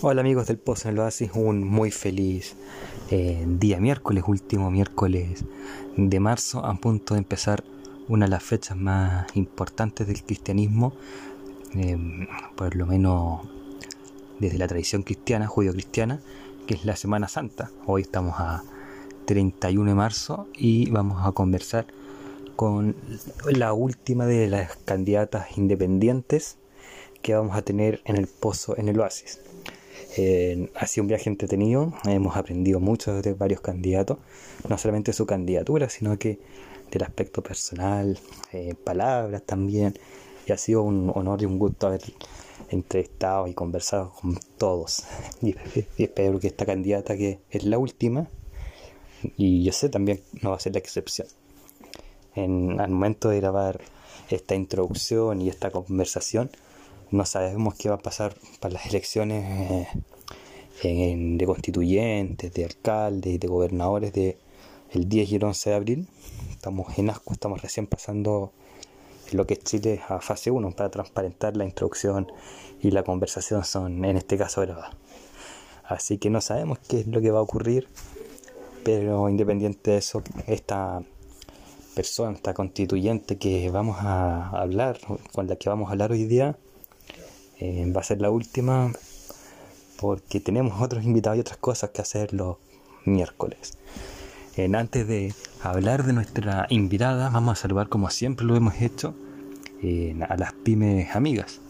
Hola amigos del Pozo en el Oasis, un muy feliz eh, día miércoles, último miércoles de marzo, a punto de empezar una de las fechas más importantes del cristianismo, eh, por lo menos desde la tradición cristiana, judío-cristiana, que es la Semana Santa. Hoy estamos a 31 de marzo y vamos a conversar con la última de las candidatas independientes que vamos a tener en el Pozo en el Oasis. Eh, ha sido un viaje entretenido, hemos aprendido mucho de varios candidatos, no solamente su candidatura, sino que del aspecto personal, eh, palabras también, y ha sido un honor y un gusto haber entrevistado y conversado con todos. Y, espero que esta candidata, que es la última, y yo sé también no va a ser la excepción. En, al momento de grabar esta introducción y esta conversación, no sabemos qué va a pasar para las elecciones eh, de constituyentes, de alcaldes y de gobernadores de el 10 y el 11 de abril. Estamos en asco, estamos recién pasando lo que es Chile a fase 1 para transparentar la introducción y la conversación son en este caso grabadas. Así que no sabemos qué es lo que va a ocurrir, pero independiente de eso, esta persona, esta constituyente que vamos a hablar, con la que vamos a hablar hoy día, eh, va a ser la última porque tenemos otros invitados y otras cosas que hacer los miércoles. Eh, antes de hablar de nuestra invitada, vamos a saludar como siempre lo hemos hecho eh, a las pymes amigas.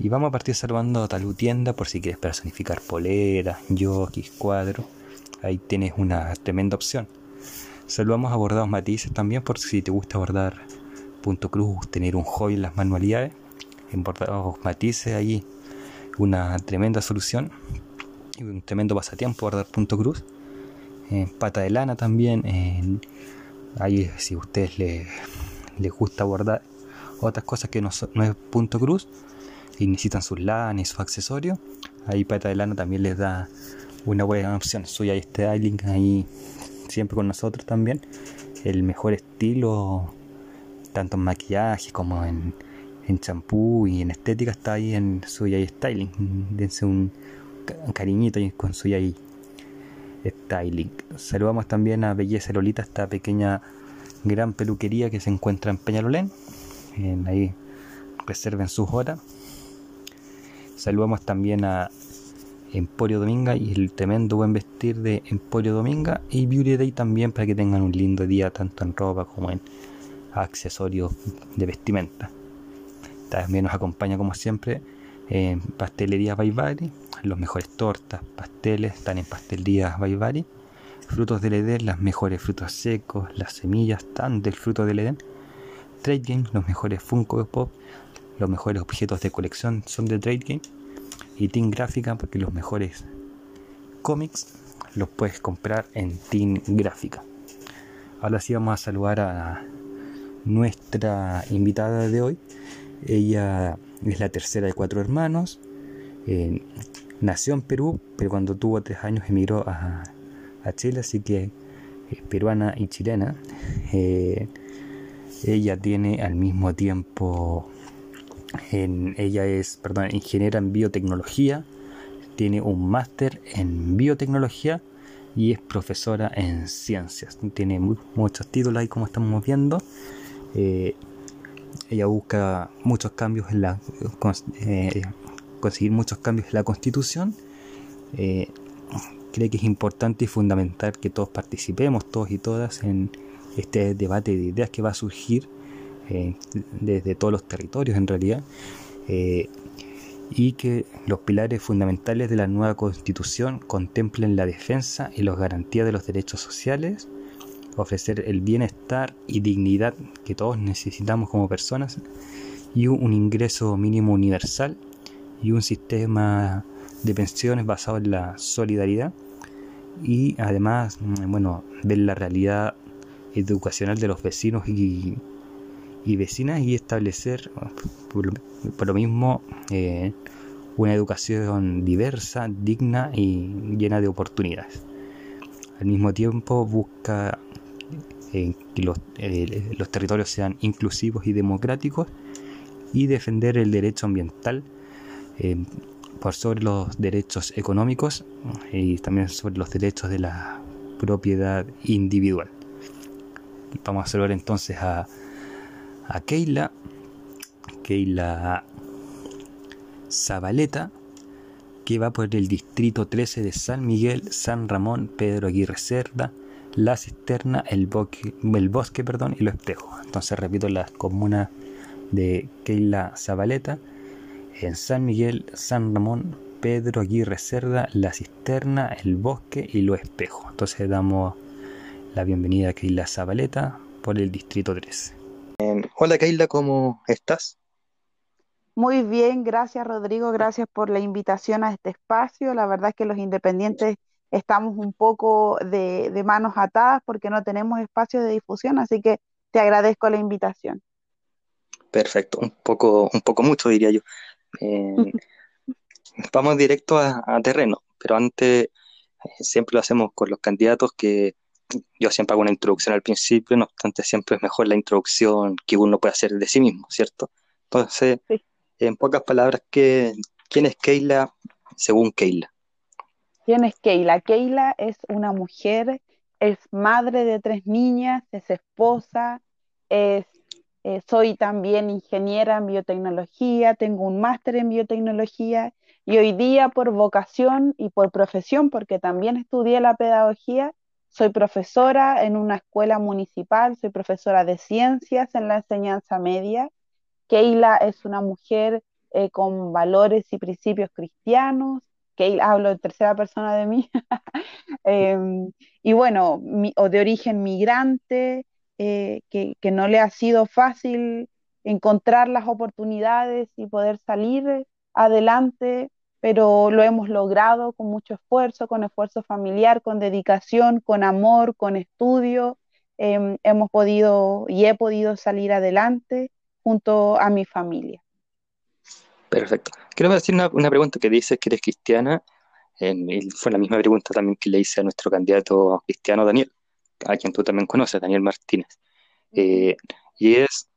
Y vamos a partir saludando a Talú Tienda por si quieres personificar poleras, yokis, cuadros. Ahí tienes una tremenda opción. Saludamos a Bordados Matices también por si te gusta bordar punto cruz, tener un hobby en las manualidades en bordados matices ahí una tremenda solución y un tremendo pasatiempo bordar punto cruz. Eh, pata de lana también ahí si a ustedes les, les gusta bordar otras cosas que no, no es punto cruz y necesitan sus lanas y sus accesorios ahí pata de lana también les da una buena opción. Suya y styling ahí siempre con nosotros también. El mejor estilo tanto en maquillaje como en en champú y en estética está ahí en Suya Styling. Dense un cariñito con Suya Styling. Saludamos también a Belleza Lolita, esta pequeña gran peluquería que se encuentra en Peñalolén. ahí reserven sus horas. Saludamos también a Emporio Dominga y el tremendo buen vestir de Emporio Dominga y Beauty Day también para que tengan un lindo día tanto en ropa como en accesorios de vestimenta. También nos acompaña como siempre en Pastelería Baibari, los mejores tortas, pasteles están en Pastelería Baibari, frutos del Edén, las mejores frutos secos, las semillas están del fruto del Edén, Trade Game, los mejores Funko Pop, los mejores objetos de colección son de Trade Game y Team Gráfica porque los mejores cómics los puedes comprar en Team Gráfica. Ahora sí vamos a saludar a nuestra invitada de hoy, ella es la tercera de cuatro hermanos. Eh, nació en Perú, pero cuando tuvo tres años emigró a, Chile, así que es peruana y chilena. Eh, ella tiene al mismo tiempo, ella es, perdón, ingeniera en biotecnología, tiene un máster en biotecnología y es profesora en ciencias. Tiene muchos títulos ahí como estamos viendo. Eh, ella busca muchos cambios en la eh, conseguir muchos cambios en la constitución eh, cree que es importante y fundamental que todos participemos todos y todas en este debate de ideas que va a surgir eh, desde todos los territorios en realidad y que los pilares fundamentales de la nueva constitución contemplen la defensa y las garantías de los derechos sociales ofrecer el bienestar y dignidad que todos necesitamos como personas y un ingreso mínimo universal y un sistema de pensiones basado en la solidaridad y además mm, bueno ver la realidad educacional de los vecinos y, vecinas y establecer por, lo mismo eh, una educación diversa, digna y llena de oportunidades. Al mismo tiempo busca que eh, los, territorios sean inclusivos y democráticos y defender el derecho ambiental, eh, por sobre los derechos económicos y también sobre los derechos de la propiedad individual. Vamos a saludar entonces a, a Keila, Keila Zabaleta, que va por el distrito 13 de San Miguel, San Ramón, Pedro Aguirre Cerda, La Cisterna, el, bosque, el bosque perdón, y Lo Espejo. Entonces repito las comunas de Keila Zabaleta, en San Miguel, San Ramón, Pedro Aguirre Cerda, La Cisterna, El Bosque y Lo Espejo. Entonces damos la bienvenida a Keila Zabaleta por el Distrito 13. hola Keila, ¿cómo estás? Muy bien, gracias Rodrigo, gracias por la invitación a este espacio. La verdad es que los independientes estamos un poco de, de manos atadas porque no tenemos espacio de difusión, así que te agradezco la invitación. Perfecto, un poco, un poco mucho diría yo. Eh, vamos directo a, terreno, pero antes eh, siempre lo hacemos con los candidatos que yo siempre hago una introducción al principio, no obstante siempre es mejor la introducción que uno puede hacer de sí mismo, ¿cierto? Entonces, en pocas palabras, ¿qué, ¿quién es Keila según Keila? ¿Quién es Keila? Keila es una mujer, es madre de tres niñas, es esposa, es eh, soy también ingeniera en biotecnología, tengo un máster en biotecnología y hoy día por vocación y por profesión, porque también estudié la pedagogía, soy profesora en una escuela municipal, soy profesora de ciencias en la enseñanza media. Keila es una mujer eh, con valores y principios cristianos. Keila, hablo en tercera persona de mí. Em, y bueno, o de origen migrante, eh, que, no le ha sido fácil encontrar las oportunidades y poder salir adelante, pero lo hemos logrado con mucho esfuerzo, con esfuerzo familiar, con dedicación, con amor, con estudio. Em, hemos podido y he podido salir adelante junto a mi familia. Perfecto. Quiero decir una, una pregunta que dices que eres cristiana. fue la misma pregunta también que le hice a nuestro candidato cristiano Daniel a quien tú también conoces, Daniel Martínez. Eh, y es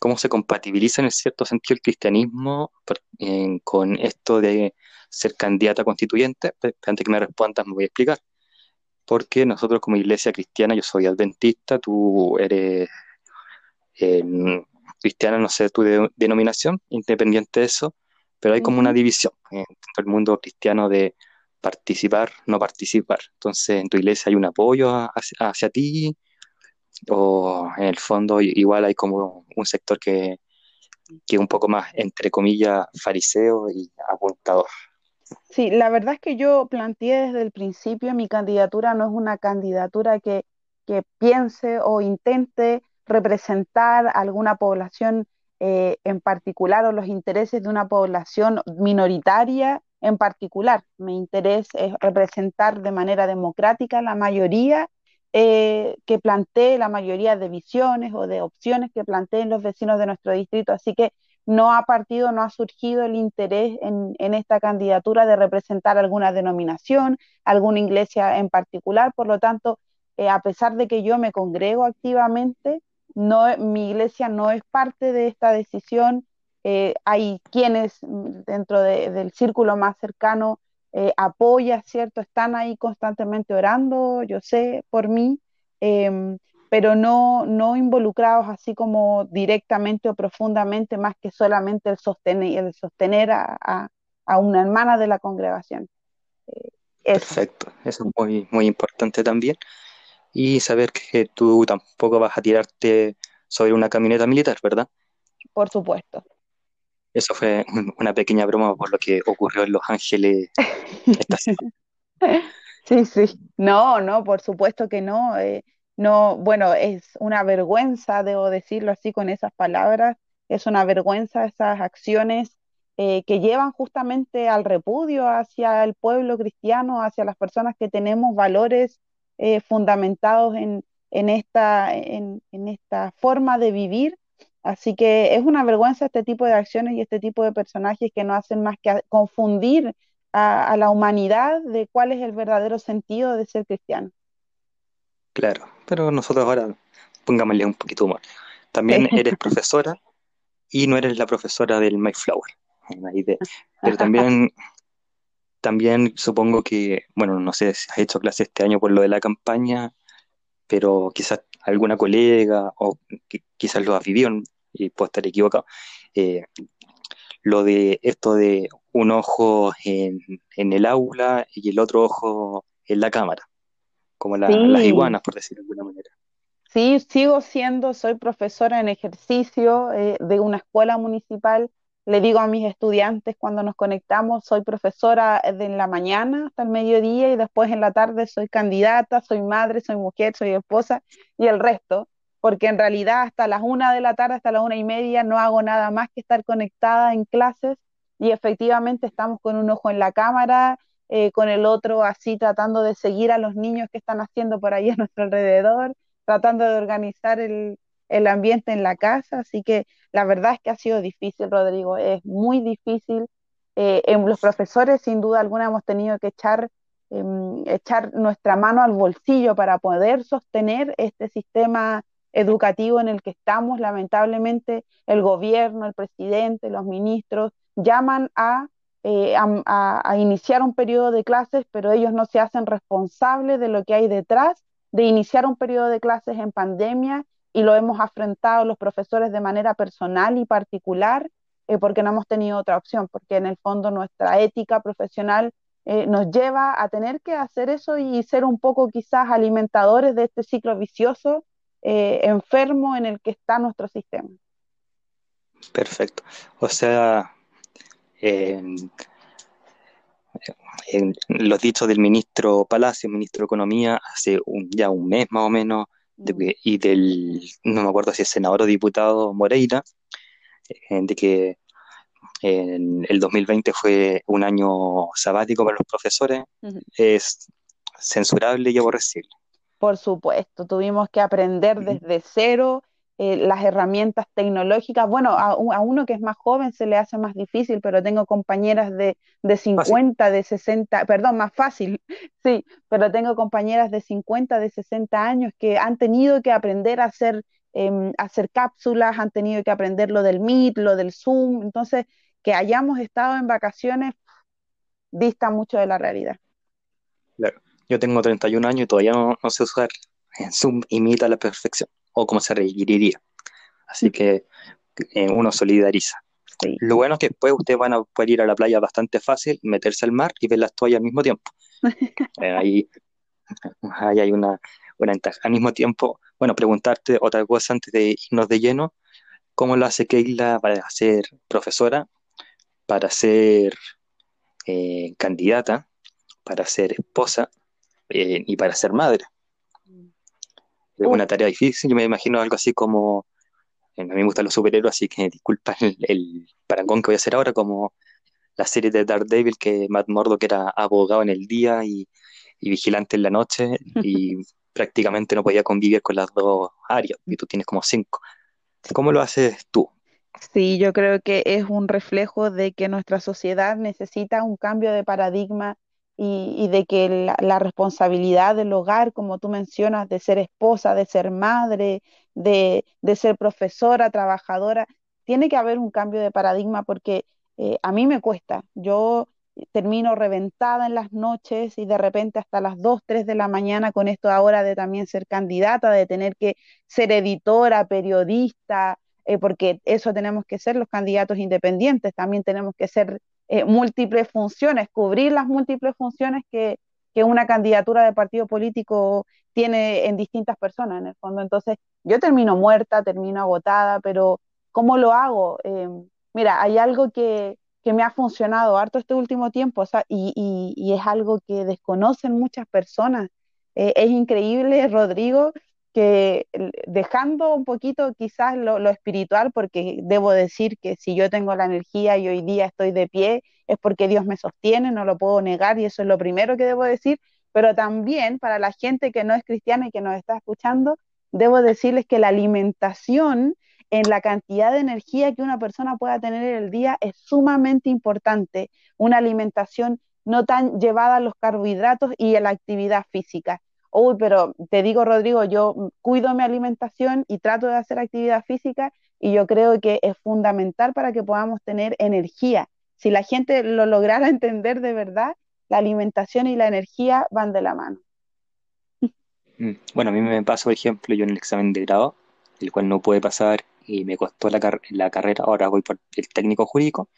cómo se compatibiliza en cierto sentido el cristianismo con esto de ser candidata constituyente. Antes que me respondas, me voy a explicar. Porque nosotros como iglesia cristiana, yo soy adventista, tú eres em, cristiana, no sé tu denominación, independiente de eso, pero hay como una división en todo el mundo cristiano de participar, no participar. Entonces, en tu iglesia hay un apoyo hacia, ti, o en el fondo igual hay como un sector que, que es un poco más, entre comillas, fariseo y apuntador. Sí, la verdad es que yo planteé desde el principio, mi candidatura no es una candidatura que, que piense o intente representar alguna población eh, en particular o los intereses de una población minoritaria en particular. Mi interés es representar de manera democrática la mayoría eh, que plantee, la mayoría de visiones o de opciones que planteen los vecinos de nuestro distrito. Así que no ha partido, no ha surgido el interés en, esta candidatura de representar alguna denominación, alguna iglesia en particular. Por lo tanto, eh, a pesar de que yo me congrego activamente, no, mi iglesia no es parte de esta decisión eh, hay quienes dentro del círculo más cercano eh, apoya, ¿cierto? Están ahí constantemente orando, yo sé, por mí, em, pero no, no involucrados así como directamente o profundamente, más que solamente el sostener, el sostener a, una hermana de la congregación. Eh, Perfecto, eso es muy, muy importante también. Y saber que tú tampoco vas a tirarte sobre una camioneta militar, ¿verdad? Por supuesto. Eso fue una pequeña broma por lo que ocurrió en Los Ángeles esta semana. Sí, sí. No, no, por supuesto que no. Eh, no, bueno, es una vergüenza, debo decirlo así con esas palabras, es una vergüenza esas acciones eh, que llevan justamente al repudio hacia el pueblo cristiano, hacia las personas que tenemos valores eh, fundamentados en, en, esta, en, en esta forma de vivir Así que es una vergüenza este tipo de acciones y este tipo de personajes que no hacen más que confundir a, la humanidad de cuál es el verdadero sentido de ser cristiano. Claro, pero nosotros ahora pongámosle un poquito humor. También eres profesora y no eres la profesora del Mayflower. Pero también también supongo que, bueno, no sé si has hecho clase este año por lo de la campaña, pero quizás alguna colega o quizás lo has vivido y puedo estar equivocado. Eh, lo de esto de un ojo en, el aula y el otro ojo en la cámara, como las iguanas, por decirlo de alguna manera. Sí, sigo siendo, soy profesora en ejercicio eh, de una escuela municipal. Le digo a mis estudiantes cuando nos conectamos, soy profesora de en la mañana hasta el mediodía y después en la tarde soy candidata, soy madre, soy mujer, soy esposa y el resto porque en realidad hasta las una de la tarde, hasta las una y media, no hago nada más que estar conectada en clases y efectivamente estamos con un ojo en la cámara, eh, con el otro así tratando de seguir a los niños que están haciendo por ahí a nuestro alrededor, tratando de organizar el, ambiente en la casa. Así que la verdad es que ha sido difícil, Rodrigo, es muy difícil. Eh, en los profesores, sin duda alguna, hemos tenido que echar, em, echar nuestra mano al bolsillo para poder sostener este sistema educativo en el que estamos, lamentablemente el gobierno, el presidente, los ministros llaman eh, a, a, iniciar un periodo de clases, pero ellos no se hacen responsables de lo que hay detrás de iniciar un periodo de clases en pandemia y lo hemos afrontado los profesores de manera personal y particular eh, porque no hemos tenido otra opción, porque en el fondo nuestra ética profesional eh, nos lleva a tener que hacer eso y ser un poco quizás alimentadores de este ciclo vicioso eh, enfermo en el que está nuestro sistema. Perfecto. O sea, en, los dichos del ministro Palacio, ministro de Economía, hace ya un mes más o menos, mm. y del, no me acuerdo si es senador o diputado Moreira, eh, de que en el 2020 fue un año sabático para los profesores, es censurable y aborrecible. Por supuesto, tuvimos que aprender desde cero eh, las herramientas tecnológicas. Bueno, a, uno que es más joven se le hace más difícil, pero tengo compañeras de, de 50, de 60, perdón, más fácil, sí, pero tengo compañeras de 50, de 60 años que han tenido que aprender a hacer, em, hacer cápsulas, han tenido que aprender lo del Meet, lo del Zoom. Entonces, que hayamos estado en vacaciones dista mucho de la realidad. Claro. Yo tengo 31 años y todavía no, sé usar Zoom imita a la perfección, o como se requeriría. Así que eh, uno solidariza. Lo bueno es que después ustedes van a poder ir a la playa bastante fácil, meterse al mar y ver las toallas al mismo tiempo. Eh, ahí, hay una, una ventaja. Al mismo tiempo, bueno, preguntarte otra cosa antes de irnos de lleno, ¿cómo lo hace Keila para ser profesora, para ser eh, candidata, para ser esposa eh, y para ser madre. Es una tarea difícil, yo me imagino algo así como, eh, a mí me gustan los superhéroes, así que disculpa el, parangón que voy a hacer ahora, como la serie de Daredevil, que Matt Murdock era abogado en el día y, vigilante en la noche, y prácticamente no podía convivir con las dos áreas, y tú tienes como cinco. ¿Cómo lo haces tú? Sí, yo creo que es un reflejo de que nuestra sociedad necesita un cambio de paradigma y, de que la, responsabilidad del hogar, como tú mencionas, de ser esposa, de ser madre, de, ser profesora, trabajadora, tiene que haber un cambio de paradigma porque eh, a mí me cuesta. Yo termino reventada en las noches y de repente hasta las 2, 3 de la mañana con esto ahora de también ser candidata, de tener que ser editora, periodista, eh, porque eso tenemos que ser los candidatos independientes, también tenemos que ser eh, múltiples funciones, cubrir las múltiples funciones que, una candidatura de partido político tiene en distintas personas, en el fondo. Entonces, yo termino muerta, termino agotada, pero ¿cómo lo hago? Eh, mira, hay algo que, me ha funcionado harto este último tiempo y, es algo que desconocen muchas personas. Eh, es increíble, Rodrigo, que dejando un poquito quizás lo, espiritual, porque debo decir que si yo tengo la energía y hoy día estoy de pie, es porque Dios me sostiene, no lo puedo negar y eso es lo primero que debo decir, pero también para la gente que no es cristiana y que nos está escuchando, debo decirles que la alimentación en la cantidad de energía que una persona pueda tener en el día es sumamente importante, una alimentación no tan llevada a los carbohidratos y a la actividad física uy, pero te digo, Rodrigo, yo cuido mi alimentación y trato de hacer actividad física y yo creo que es fundamental para que podamos tener energía. Si la gente lo lograra entender de verdad, la alimentación y la energía van de la mano. Mm, bueno, a mí me pasó, por ejemplo, yo en el examen de grado, el cual no pude pasar y me costó la, la carrera, ahora voy por el técnico jurídico,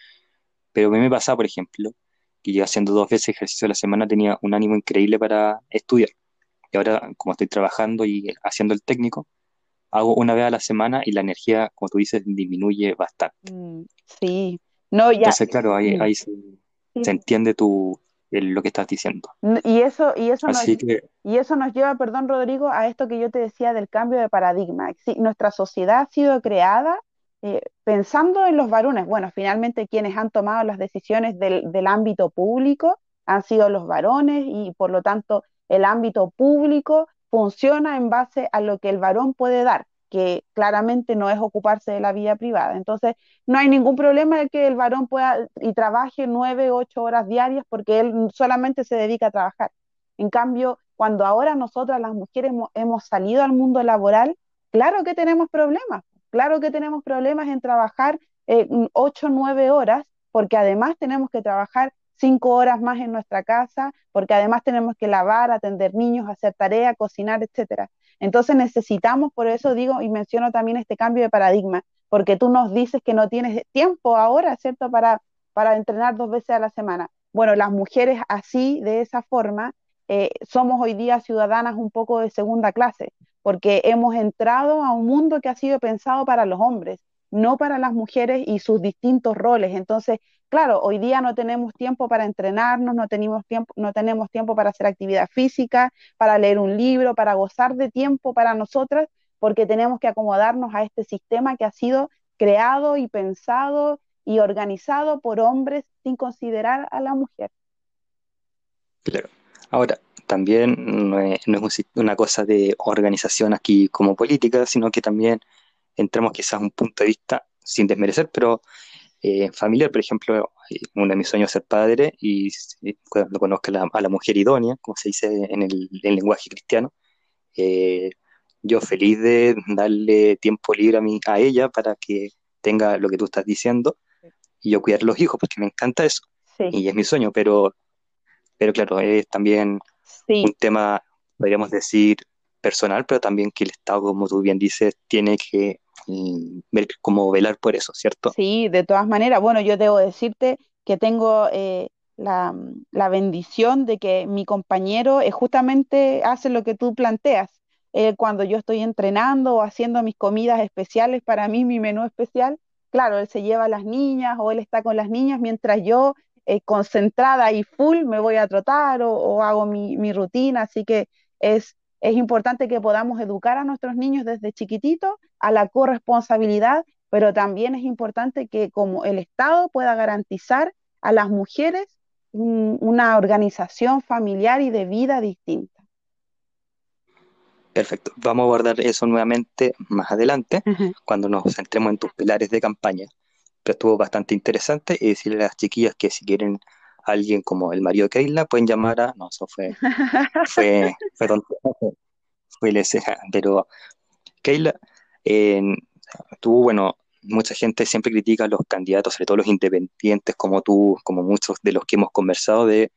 pero a mí me pasaba, por ejemplo, que yo haciendo dos veces ejercicio a la semana tenía un ánimo increíble para estudiar. Y ahora, como estoy trabajando y haciendo el técnico, hago una vez a la semana y la energía, como tú dices, disminuye bastante. Mm, sí, no, ya. Entonces, claro, ahí, ahí se, entiende tu, lo que estás diciendo. Y eso, y, eso nos, y eso nos lleva, perdón Rodrigo, a esto que yo te decía del cambio de paradigma. nuestra sociedad ha sido creada eh, pensando en los varones. Bueno, finalmente quienes han tomado las decisiones del, del ámbito público han sido los varones y por lo tanto el ámbito público funciona en base a lo que el varón puede dar, que claramente no es ocuparse de la vida privada. Entonces, no hay ningún problema de que el varón pueda y trabaje nueve, ocho horas diarias porque él solamente se dedica a trabajar. En cambio, cuando ahora nosotras las mujeres hemos, salido al mundo laboral, claro que tenemos problemas, claro que tenemos problemas en trabajar eh, ocho, nueve horas, porque además tenemos que trabajar cinco horas más en nuestra casa, porque además tenemos que lavar, atender niños, hacer tarea, cocinar, etcétera. Entonces necesitamos, por eso digo y menciono también este cambio de paradigma, porque tú nos dices que no tienes tiempo ahora, ¿cierto?, para, para entrenar dos veces a la semana. Bueno, las mujeres así, de esa forma, eh, somos hoy día ciudadanas un poco de segunda clase, porque hemos entrado a un mundo que ha sido pensado para los hombres, no para las mujeres y sus distintos roles. Entonces, claro, hoy día no tenemos tiempo para entrenarnos, no tenemos tiempo, no tenemos tiempo para hacer actividad física, para leer un libro, para gozar de tiempo para nosotras, porque tenemos que acomodarnos a este sistema que ha sido creado y pensado y organizado por hombres sin considerar a la mujer. Claro. Ahora, también no es, una cosa de organización aquí como política, sino que también entramos quizás a un punto de vista sin desmerecer, pero eh, familiar, por ejemplo, uno de mis sueños es ser padre y, cuando conozca a la, mujer idónea, como se dice en el, lenguaje cristiano, eh, yo feliz de darle tiempo libre a, mí, a ella para que tenga lo que tú estás diciendo y yo cuidar los hijos, porque me encanta eso. Y es mi sueño, pero, pero claro, es también un tema, podríamos decir, personal, pero también que el Estado, como tú bien dices, tiene que ver cómo velar por eso, ¿cierto? Sí, de todas maneras, bueno, yo debo decirte que tengo eh, la, bendición de que mi compañero eh, justamente hace lo que tú planteas. cuando yo estoy entrenando o haciendo mis comidas especiales para mí, mi menú especial, claro, él se lleva a las niñas o él está con las niñas mientras yo eh, concentrada y full me voy a trotar o, hago mi, mi, rutina, así que es es importante que podamos educar a nuestros niños desde chiquititos a la corresponsabilidad, pero también es importante que como el Estado pueda garantizar a las mujeres una organización familiar y de vida distinta. Perfecto. Vamos a abordar eso nuevamente más adelante, cuando nos centremos en tus pilares de campaña. Pero estuvo bastante interesante y decirle a las chiquillas que si quieren alguien como el marido de Keila, pueden llamar a. No, eso fue. Fue, fue, fue pero Keila, tú, bueno, mucha gente siempre critica a los candidatos, sobre todo los independientes, como tú, como muchos de los que hemos conversado, de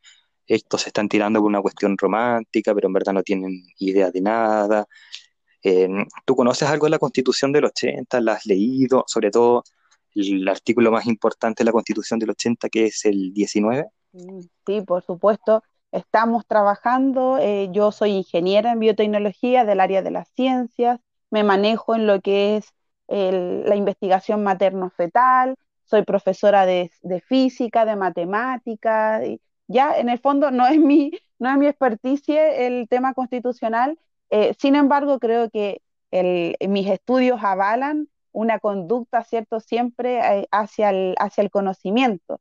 estos se están tirando por una cuestión romántica, pero en verdad no tienen idea de nada. ¿Tú conoces algo de la Constitución del 80? ¿La has leído? Sobre todo el artículo más importante de la Constitución del 80, que es el 19. Mm, sí, por supuesto. Estamos trabajando, eh, yo soy ingeniera en biotecnología del área de las ciencias, me manejo en lo que es la investigación materno-fetal, soy profesora de, física, de matemática, ya en el fondo no es mi, no es mi experticia el tema constitucional, eh, sin embargo creo que mis estudios avalan una conducta, ¿cierto?, siempre eh, hacia, el, hacia el conocimiento.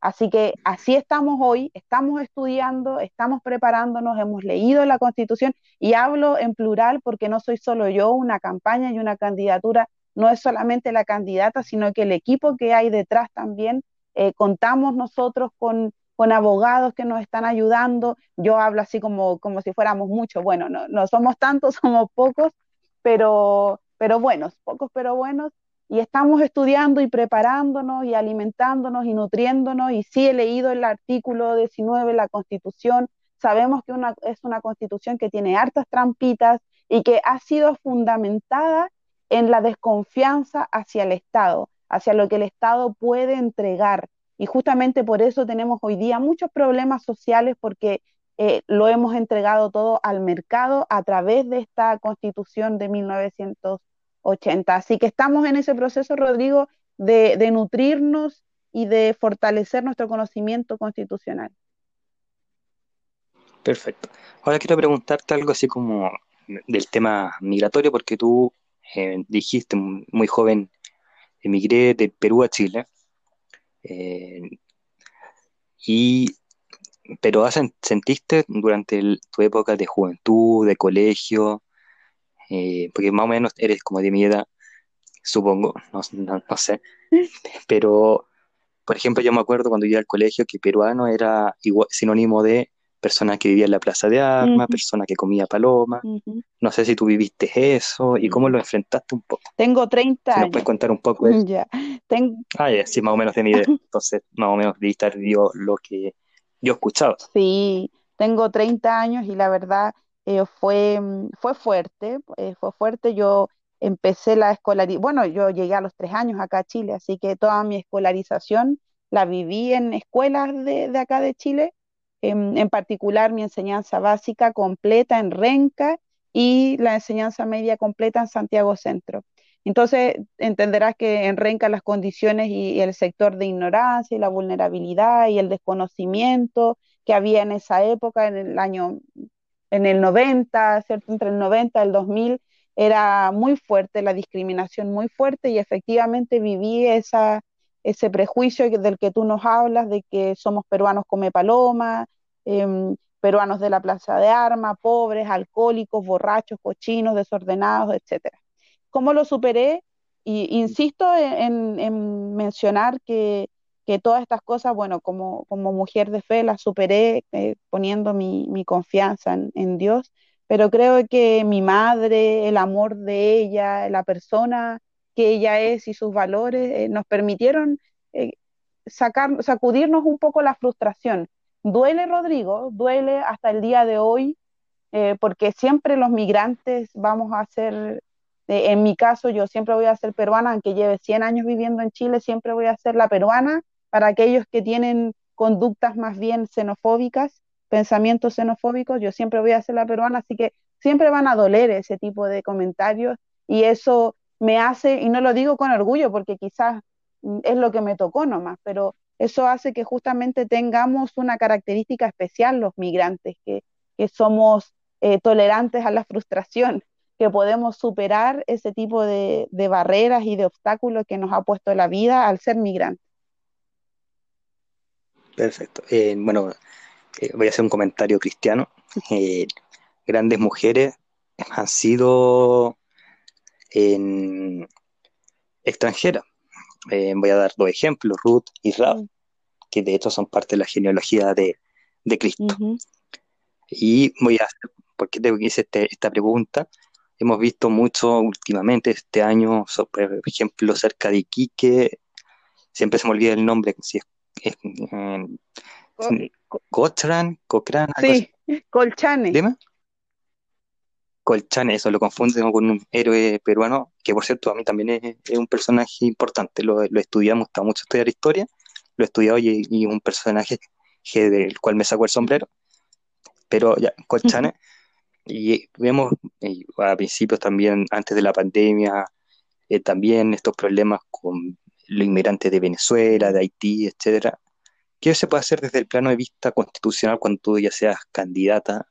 Así que así estamos hoy, estamos estudiando, estamos preparándonos, hemos leído la Constitución y hablo en plural porque no soy solo yo, una campaña y una candidatura no es solamente la candidata, sino que el equipo que hay detrás también. Eh, contamos nosotros con, con, abogados que nos están ayudando. Yo hablo así como, como si fuéramos muchos. Bueno, no, no somos tantos, somos pocos, pero, pero buenos, pocos pero buenos y estamos estudiando y preparándonos y alimentándonos y nutriéndonos. Y sí he leído el artículo 19 de la Constitución. Sabemos que una, es una constitución que tiene hartas trampitas y que ha sido fundamentada en la desconfianza hacia el Estado, hacia lo que el Estado puede entregar. Y justamente por eso tenemos hoy día muchos problemas sociales porque eh, lo hemos entregado todo al mercado a través de esta constitución de 1900 80. Así que estamos en ese proceso, Rodrigo, de, nutrirnos y de fortalecer nuestro conocimiento constitucional. Perfecto. Ahora quiero preguntarte algo así como del tema migratorio, porque tú eh, dijiste muy joven, emigré de Perú a Chile. Eh, y, pero ¿sentiste durante tu época de juventud, de colegio, eh, porque más o menos eres como de mi edad, supongo, no, sé, pero por ejemplo yo me acuerdo cuando iba al colegio que peruano era igual, sinónimo de persona que vivía en la plaza de armas, persona que comía paloma, no sé si tú viviste eso y cómo lo enfrentaste un poco. Tengo 30 años. ¿Nos puedes contar un poco eso? Ya. Ah, ya, sí, más o menos de mi edad, entonces más o menos de estar yo lo que yo escuchaba. Sí, tengo 30 años y la verdad eh, fue, mm, fue fuerte, eh, fue fuerte. Yo empecé la escolarización, bueno, yo llegué a los tres años acá a Chile, así que toda mi escolarización la viví en escuelas de, acá de Chile, en, en, particular mi enseñanza básica completa en Renca y la enseñanza media completa en Santiago Centro. Entonces, entenderás que en Renca las condiciones y el sector de ignorancia y la vulnerabilidad y el desconocimiento que había en esa época, en el año en el 90, ¿cierto? Entre el 90 y el 2000 era muy fuerte la discriminación, muy fuerte y efectivamente viví esa, ese prejuicio del que tú nos hablas, de que somos peruanos come paloma, em, peruanos de la plaza de armas, pobres, alcohólicos, borrachos, cochinos, desordenados, etc. ¿Cómo lo superé? Y insisto en mencionar que que todas estas cosas, bueno, como, como mujer de fe las superé eh, poniendo mi, confianza en, Dios, pero creo que mi madre, el amor de ella, la persona que ella es y sus valores eh, nos permitieron eh, sacar, sacudirnos un poco la frustración. Duele, Rodrigo, duele hasta el día de hoy, porque siempre los migrantes vamos a ser en mi caso, yo siempre voy a ser peruana, aunque lleve 100 años viviendo en Chile, siempre voy a ser la peruana para aquellos que tienen conductas más bien xenofóbicas, pensamientos xenofóbicos, yo siempre voy a ser la peruana, así que siempre van a doler ese tipo de comentarios y eso me hace, y no lo digo con orgullo porque quizás es lo que me tocó nomás, pero eso hace que justamente tengamos una característica especial los migrantes, que, somos eh, tolerantes a la frustración, que podemos superar ese tipo de barreras y de obstáculos que nos ha puesto la vida al ser migrantes. Perfecto. Eh, bueno, eh, voy a hacer un comentario cristiano. Eh, grandes mujeres han sido extranjeras. voy a dar dos ejemplos, Ruth y Rab, que de hecho son parte de la genealogía de, Cristo. Y voy a, ¿por qué te hice este, esta pregunta? Hemos visto mucho últimamente este año, por ejemplo, cerca de Iquique, siempre se me olvida el nombre, si es Cochran, Cochran. Sí, Colchane. ¿Dime? Colchane, eso lo confunden con un héroe peruano, que por cierto a mí también es, un personaje importante, lo, lo estudiamos, está mucho estudiar historia, lo he estudiado y, y un personaje del cual me saco el sombrero, pero ya, Colchane, y vemos a principios también, antes de la pandemia, eh, también estos problemas con los inmigrantes de Venezuela, de Haití, etcétera. ¿Qué se puede hacer desde el plano de vista constitucional cuando tú ya seas candidata?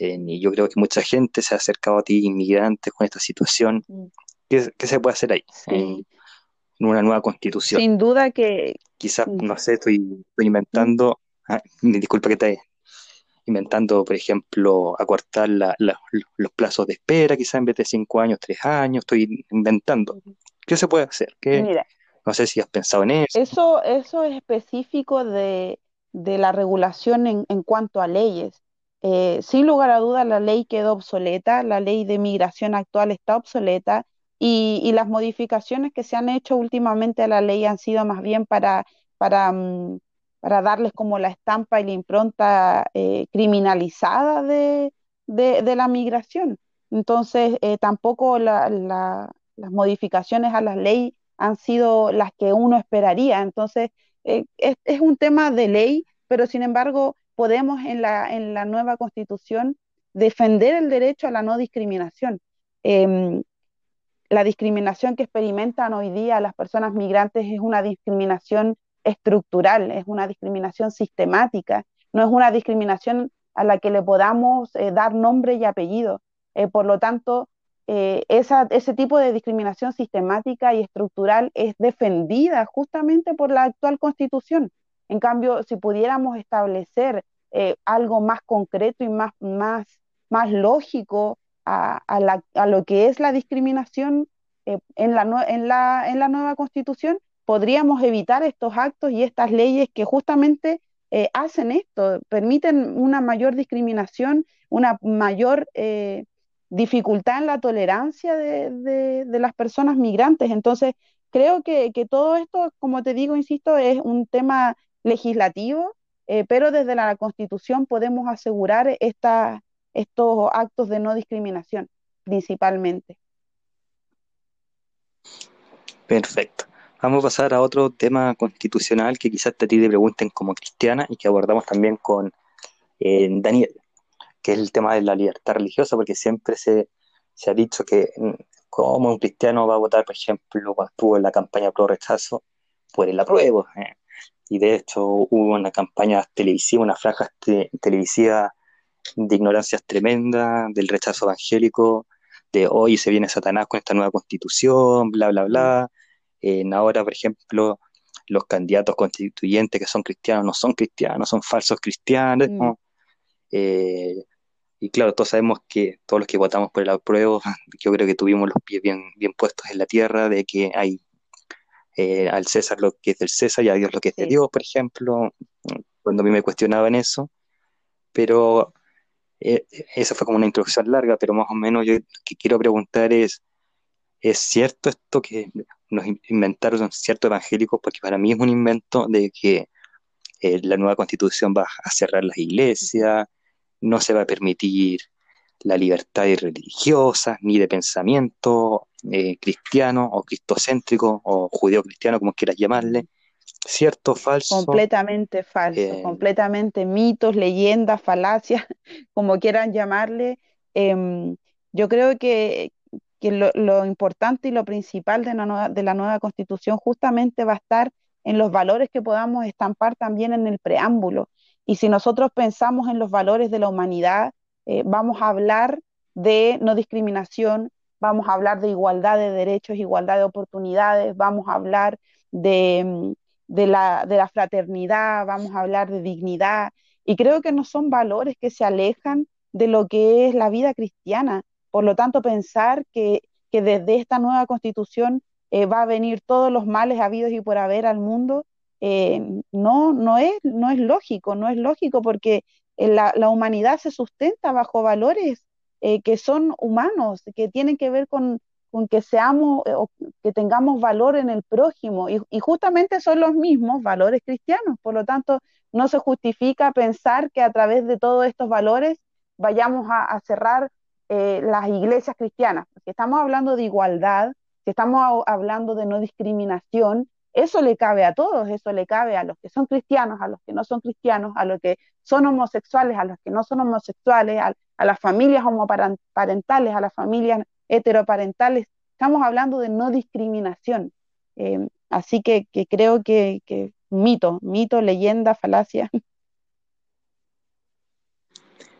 y yo creo que mucha gente se ha acercado a ti, inmigrantes, con esta situación. Mm. ¿Qué, se puede hacer ahí? En, una nueva constitución. Sin duda que... Quizás, mm. no sé, estoy, inventando, ah, disculpa que te inventando, por ejemplo, acortar los plazos de espera, quizás en vez de cinco años, tres años, estoy inventando. ¿Qué se puede hacer? Mira, no sé si has pensado en eso. Eso, eso es específico de, la regulación en, cuanto a leyes. Eh, sin lugar a dudas, la ley quedó obsoleta, la ley de migración actual está obsoleta y, las modificaciones que se han hecho últimamente a la ley han sido más bien para, para, mm, para darles como la estampa y la impronta eh, criminalizada de, la migración. Entonces, eh, tampoco las modificaciones a la ley han sido las que uno esperaría. Entonces, eh, es, un tema de ley, pero sin embargo, podemos en la, en la nueva constitución defender el derecho a la no discriminación. Em, la discriminación que experimentan hoy día las personas migrantes es una discriminación estructural, es una discriminación sistemática, no es una discriminación a la que le podamos eh, dar nombre y apellido. Eh, por lo tanto, eh, ese tipo de discriminación sistemática y estructural es defendida justamente por la actual constitución. En cambio, si pudiéramos establecer algo más concreto y más, más, más lógico a, lo que es la discriminación eh, en, la, en, la, en la nueva constitución, podríamos evitar estos actos y estas leyes que justamente eh, hacen esto, permiten una mayor discriminación, una mayor eh, dificultad en la tolerancia de, las personas migrantes. Entonces, creo que, que, todo esto, como te digo, insisto, es un tema legislativo, pero desde la Constitución podemos asegurar esta, estos actos de no discriminación, principalmente. Perfecto. Vamos a pasar a otro tema constitucional que quizás a ti te pregunten como cristiana y que abordamos también con eh, Daniel, que es el tema de la libertad religiosa, porque siempre se, ha dicho que mm, como un cristiano va a votar, por ejemplo, cuando estuvo en la campaña pro rechazo, por el apruebo. Eh. Y de hecho hubo una campaña televisiva, una franja televisiva de ignorancias tremendas, del rechazo evangélico, de hoy se viene Satanás con esta nueva constitución, bla, bla, bla. En ahora, por ejemplo, los candidatos constituyentes que son cristianos no son cristianos, son falsos cristianos. Mm. Eh, y claro, todos sabemos que todos los que votamos por el apruebo, yo creo que tuvimos los pies bien, bien puestos en la tierra, de que hay eh, al César lo que es del César y a Dios lo que es de Dios, por ejemplo, cuando a mí me cuestionaban eso. Pero eh, esa fue como una introducción larga, pero más o menos yo que quiero preguntar es, ¿es cierto esto que nos inventaron ciertos evangélicos? Porque para mí es un invento de que eh, la nueva constitución va a cerrar las iglesias, no se va a permitir la libertad religiosa, ni de pensamiento eh, cristiano o cristocéntrico o judeo-cristiano, como quieras llamarle. ¿Cierto, falso? Completamente falso, eh, completamente mitos, leyendas, falacias, como quieran llamarle. Em, yo creo que, lo, importante y lo principal de, de la nueva constitución justamente va a estar en los valores que podamos estampar también en el preámbulo. Y si nosotros pensamos en los valores de la humanidad, eh, vamos a hablar de no discriminación, vamos a hablar de igualdad de derechos, igualdad de oportunidades, vamos a hablar de, em, de la, de la fraternidad, vamos a hablar de dignidad, y creo que no son valores que se alejan de lo que es la vida cristiana. Por lo tanto, pensar que, desde esta nueva constitución eh, va a venir todos los males habidos y por haber al mundo, eh, no, no, es, no es lógico, no es lógico porque eh, la, la humanidad se sustenta bajo valores que son humanos, que tienen que ver con, con que seamos eh, o que tengamos valor en el prójimo y, justamente son los mismos valores cristianos. Por lo tanto, no se justifica pensar que a través de todos estos valores vayamos a, cerrar eh, las iglesias cristianas, estamos hablando de igualdad, estamos hablando de no discriminación, eso le cabe a todos, eso le cabe a los que son cristianos, a los que no son cristianos, a los que son homosexuales, a los que no son homosexuales, a, a las familias homoparentales, a las familias heteroparentales. Estamos hablando de no discriminación. Eh, así que, creo que, mito, mito, leyenda, falacia.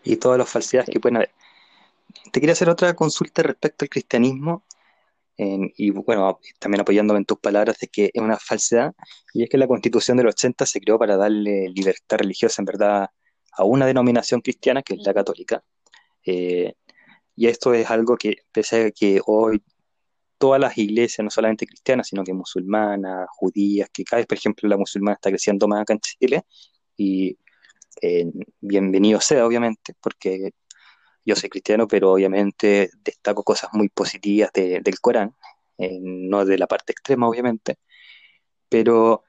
Y todas las falsedades que pueden haber. Te quería hacer otra consulta respecto al cristianismo. Y bueno, también apoyándome en tus palabras de que es una falsedad, y es que la constitución del 80 se creó para darle libertad religiosa en verdad a una denominación cristiana, que es la católica, eh, y esto es algo que, pese a que hoy todas las iglesias, no solamente cristianas, sino que musulmanas, judías, que cada vez, por ejemplo, la musulmana está creciendo más acá en Chile, y eh, bienvenido sea, obviamente, porque yo soy cristiano, pero obviamente destaco cosas muy positivas del Corán, eh, no de la parte extrema, obviamente, pero,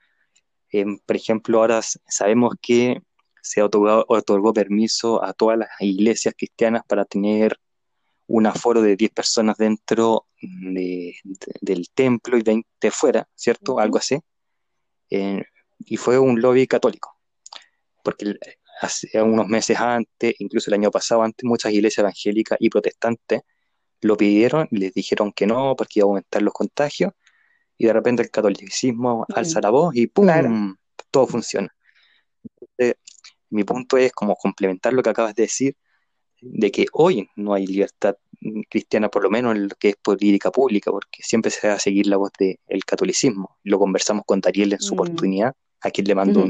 eh, por ejemplo, ahora sabemos que se otorgó, otorgó permiso a todas las iglesias cristianas para tener un aforo de 10 personas dentro del templo y 20 fuera, ¿cierto? Algo así. Eh, y fue un lobby católico, porque hace unos meses antes, incluso el año pasado antes, muchas iglesias evangélicas y protestantes lo pidieron, les dijeron que no, porque iba a aumentar los contagios, y de repente el catolicismo alza la voz y ¡pum! Todo funciona. mi punto es como complementar lo que acabas de decir, de que hoy no hay libertad cristiana, por lo menos en lo que es política pública, porque siempre se va a seguir la voz del catolicismo. Lo conversamos con Dariel en su mm. oportunidad, a quien le mando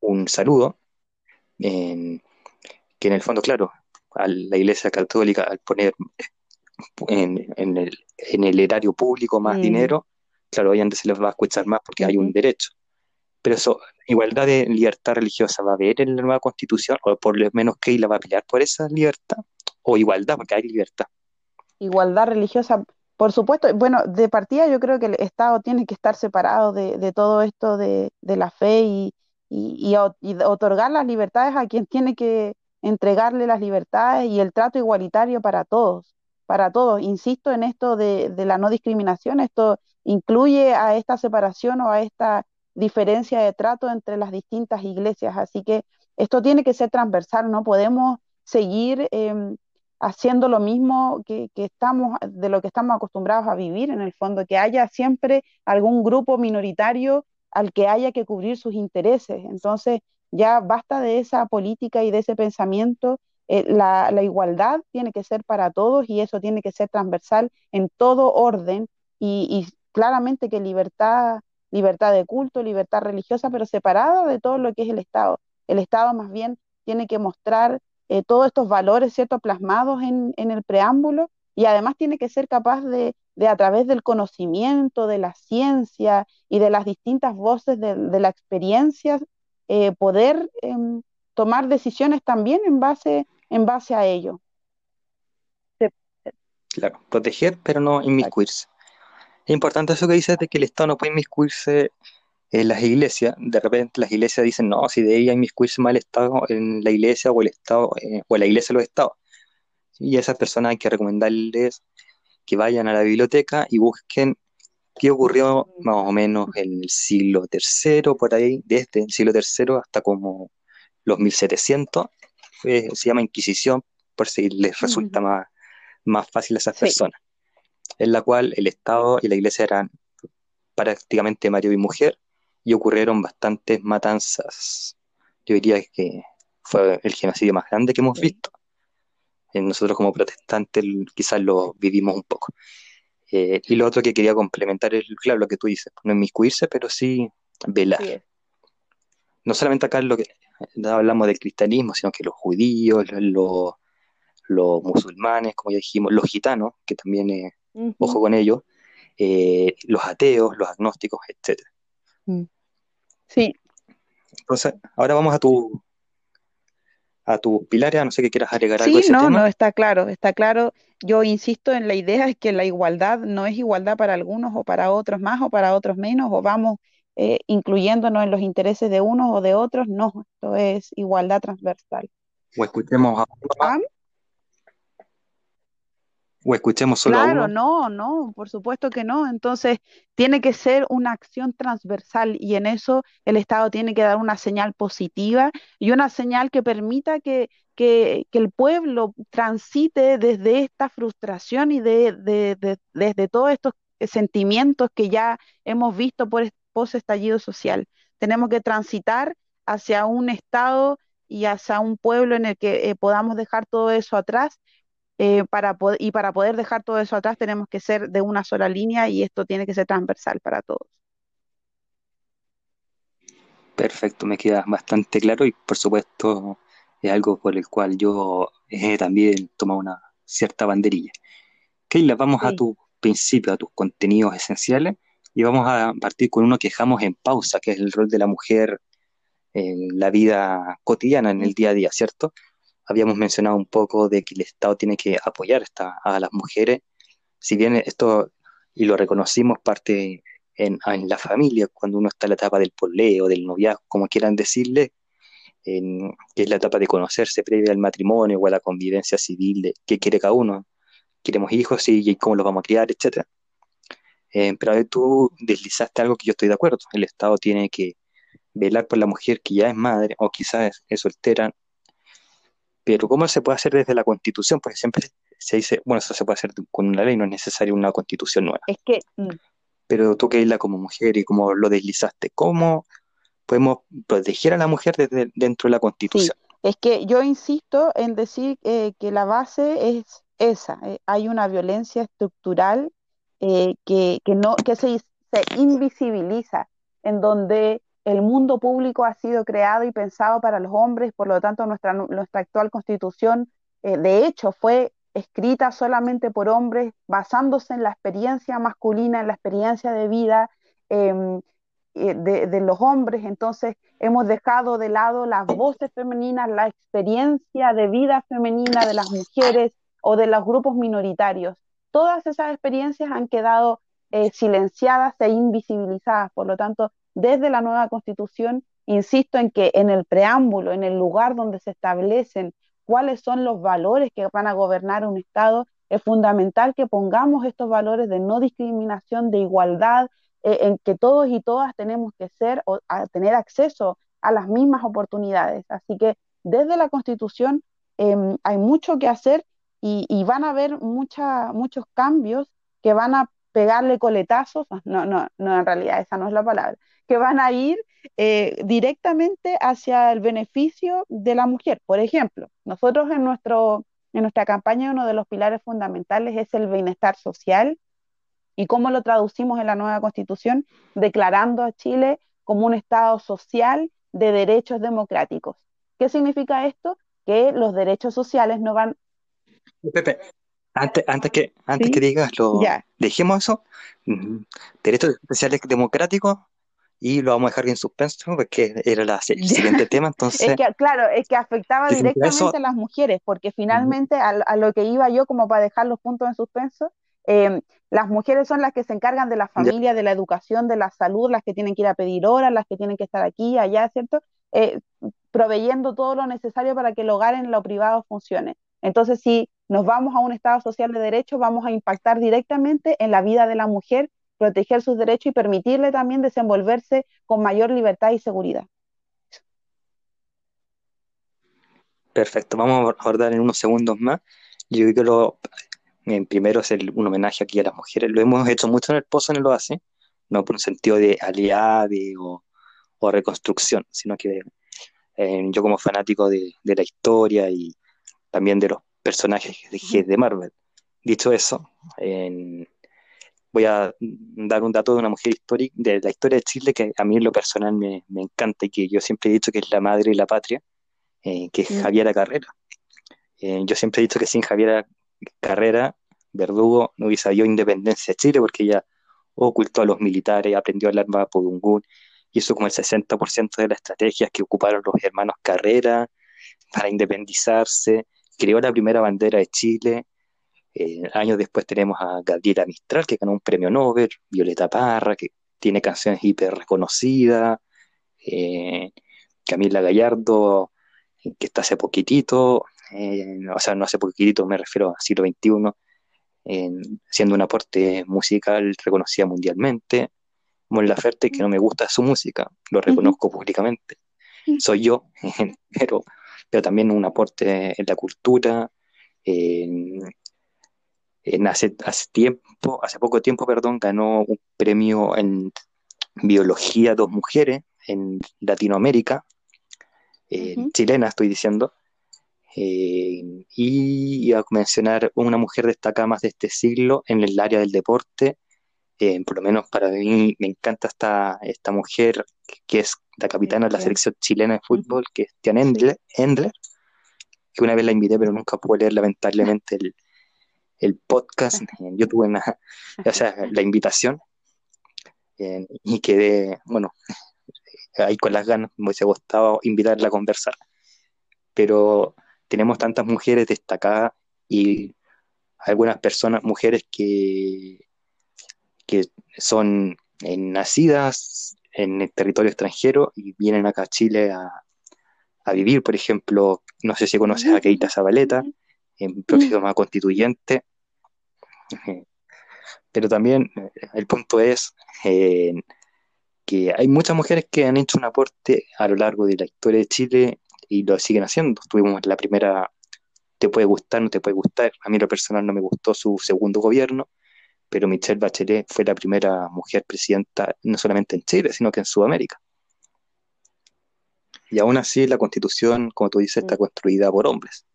un, saludo, que en el fondo, claro, a la Iglesia Católica, al poner en, el, en el, erario público más mm. dinero, claro, hoy antes se les va a escuchar más porque hay un derecho. Pero eso, igualdad de libertad religiosa va a haber en la nueva constitución, o por lo menos que la va a pelear por esa libertad, o igualdad, porque hay libertad. Igualdad religiosa, por supuesto, bueno, de partida yo creo que el Estado tiene que estar separado de, todo esto de, la fe y, y, otorgar las libertades a quien tiene que entregarle las libertades y el trato igualitario para todos, para todos. Insisto en esto de, la no discriminación, esto incluye a esta separación o a esta diferencia de trato entre las distintas iglesias. Así que esto tiene que ser transversal, no podemos seguir em, haciendo lo mismo que, estamos, de lo que estamos acostumbrados a vivir, en el fondo, que haya siempre algún grupo minoritario al que haya que cubrir sus intereses. Entonces, ya basta de esa política y de ese pensamiento. Eh, la, igualdad tiene que ser para todos y eso tiene que ser transversal en todo orden y, claramente que libertad libertad de culto, libertad religiosa, pero separada de todo lo que es el Estado. El Estado más bien tiene que mostrar eh, todos estos valores, ¿cierto?, plasmados en, el preámbulo y además tiene que ser capaz de, a través del conocimiento, de la ciencia y de las distintas voces de, la experiencia, eh, poder em, tomar decisiones también en base, en base a ello. Claro, proteger pero no inmiscuirse. Es importante eso que dices de que el Estado no puede inmiscuirse en las iglesias. De repente las iglesias dicen, no, si de ella inmiscuirse más el Estado en la iglesia o el Estado, eh, o la iglesia los estados. Y a esas personas hay que recomendarles que vayan a la biblioteca y busquen qué ocurrió más o menos en el siglo III, por ahí, desde el siglo III hasta como los 1700. se llama Inquisición, por si les resulta más, más fácil a esas personas en la cual el Estado y la Iglesia eran prácticamente marido y mujer y ocurrieron bastantes matanzas. Yo diría que fue el genocidio más grande que hemos visto. Nosotros como protestantes quizás lo vivimos un poco. Eh, y lo otro que quería complementar es, claro, lo que tú dices, no inmiscuirse, pero sí velar. No solamente acá lo que hablamos del cristianismo, sino que los judíos, los, los, musulmanes, como ya dijimos, los gitanos, que también ojo con ello, eh, los ateos, los agnósticos, etc. Mm. Sí. Entonces, ahora vamos a tu a tu pilares, no sé qué quieras agregar algo Sí, no, no, está claro, está claro. Yo insisto en la idea de que la igualdad no es igualdad para algunos o para otros más o para otros menos, o vamos eh, incluyéndonos en los intereses de unos o de otros, no, esto es igualdad transversal. O escuchemos a. o escuchemos solo Claro, no, no, por supuesto que no. Entonces, tiene que ser una acción transversal y en eso el Estado tiene que dar una señal positiva y una señal que permita que, que, el pueblo transite desde esta frustración y de, desde todos estos sentimientos que ya hemos visto por post estallido social. Tenemos que transitar hacia un Estado y hacia un pueblo en el que eh, podamos dejar todo eso atrás eh, para y para poder dejar todo eso atrás tenemos que ser de una sola línea y esto tiene que ser transversal para todos. Perfecto, me queda bastante claro y por supuesto es algo por el cual yo he también tomado una cierta banderilla. Keila, vamos a tu principio, a tus contenidos esenciales y vamos a partir con uno que dejamos en pausa, que es el rol de la mujer en la vida cotidiana, en el día a día, ¿cierto? Habíamos mencionado un poco de que el Estado tiene que apoyar a las mujeres, si bien esto, y lo reconocimos, parte en, en, la familia, cuando uno está en la etapa del poleo, del noviazgo, como quieran decirle, en, que es la etapa de conocerse previa al matrimonio o a la convivencia civil, de qué quiere cada uno, queremos hijos y, cómo los vamos a criar, etc. Eh, pero tú deslizaste algo que yo estoy de acuerdo, el Estado tiene que velar por la mujer que ya es madre o quizás es soltera, pero ¿cómo se puede hacer desde la Constitución? Porque siempre se dice, bueno, eso se puede hacer con una ley, no es necesaria una Constitución nueva. Es que... Mm. Pero tú que la como mujer y como lo deslizaste, ¿cómo podemos proteger a la mujer desde dentro de la Constitución? es que yo insisto en decir eh, que la base es esa. Eh, hay una violencia estructural eh, que, no, que se, se invisibiliza, en donde el mundo público ha sido creado y pensado para los hombres, por lo tanto nuestra, nuestra actual constitución, eh, de hecho, fue escrita solamente por hombres, basándose en la experiencia masculina, en la experiencia de vida em, eh, de, los hombres. Entonces, hemos dejado de lado las voces femeninas, la experiencia de vida femenina de las mujeres o de los grupos minoritarios. Todas esas experiencias han quedado eh, silenciadas e invisibilizadas. Por lo tanto, desde la nueva constitución, insisto en que en el preámbulo, en el lugar donde se establecen cuáles son los valores que van a gobernar un Estado, es fundamental que pongamos estos valores de no discriminación, de igualdad, eh, en que todos y todas tenemos que ser o tener acceso a las mismas oportunidades. Así que desde la Constitución em, hay mucho que hacer y, van a haber muchos cambios que van a pegarle coletazos, no, no, no, en realidad esa no es la palabra, que van a ir eh, directamente hacia el beneficio de la mujer. Por ejemplo, nosotros en, nuestro, en nuestra campaña uno de los pilares fundamentales es el bienestar social. ¿Y cómo lo traducimos en la nueva constitución? Declarando a Chile como un Estado social de derechos democráticos. ¿Qué significa esto? Que los derechos sociales no van... Pepe, antes, antes que, antes que digas, lo, dejemos eso. Derechos especiales democráticos y lo vamos a dejar en suspenso porque era la, el siguiente tema. Entonces, es que, claro, es que afectaba directamente a las mujeres, porque finalmente a, lo que iba yo, como para dejar los puntos en suspenso, em, las mujeres son las que se encargan de la familia, de la educación, de la salud, las que tienen que ir a pedir horas, las que tienen que estar aquí, allá, ¿cierto? Eh, proveyendo todo lo necesario para que el hogar en lo privado funcione. Entonces, si nos vamos a un Estado social de derecho, vamos a impactar directamente en la vida de la mujer proteger sus derechos y permitirle también desenvolverse con mayor libertad y seguridad. Perfecto, vamos a abordar en unos segundos más. Yo creo que lo, primero es un homenaje aquí a las mujeres. Lo hemos hecho mucho en el Pozo, en el hace, no por un sentido de aliade o, reconstrucción, sino que eh, yo como fanático de, la historia y también de los personajes de, de Marvel. Dicho eso, en, voy a dar un dato de una mujer histórica, de la historia de Chile que a mí en lo personal me, encanta y que yo siempre he dicho que es la madre de la patria, eh, que es mm. Javiera Carrera. Eh, yo siempre he dicho que sin Javiera Carrera, Verdugo no hubiese habido independencia de Chile porque ella ocultó a los militares, aprendió el arma Podungún, hizo como el 60% de las estrategias que ocuparon los hermanos Carrera para independizarse, creó la primera bandera de Chile, eh, años después tenemos a Gabriela Mistral, que ganó un premio Nobel, Violeta Parra, que tiene canciones hiper reconocidas, eh, Camila Gallardo, eh, que está hace poquitito, o sea, no hace poquitito, me refiero al siglo XXI, siendo un aporte musical reconocida mundialmente. Mon Laferte, que no me gusta su música, lo reconozco públicamente. Soy yo, pero, pero también un aporte en la cultura, hace, hace, tiempo, hace poco tiempo, perdón, ganó un premio en biología dos mujeres en Latinoamérica, eh, chilena estoy diciendo, eh, y iba a mencionar una mujer destacada más de este siglo en el área del deporte, eh, por lo menos para mí me encanta esta, esta mujer que es la capitana de la selección chilena de fútbol, que es Tian Endler, que una vez la invité pero nunca pude leer lamentablemente el, el podcast, en YouTube, o sea, la invitación, y quedé, bueno, ahí con las ganas, me hubiese gustado invitarla a conversar. Pero tenemos tantas mujeres destacadas y algunas personas, mujeres que, que son eh, nacidas en el territorio extranjero y vienen acá a Chile a, vivir, por ejemplo, no sé si conoces a Keita Zabaleta, en próxima constituyente, pero también eh, el punto es eh, que hay muchas mujeres que han hecho un aporte a lo largo de la historia de Chile y lo siguen haciendo. Tuvimos la primera, te puede gustar, no te puede gustar, a mí lo personal no me gustó su segundo gobierno, pero Michelle Bachelet fue la primera mujer presidenta no solamente en Chile, sino que en Sudamérica. Y aún así la constitución, como tú dices, está construida por hombres.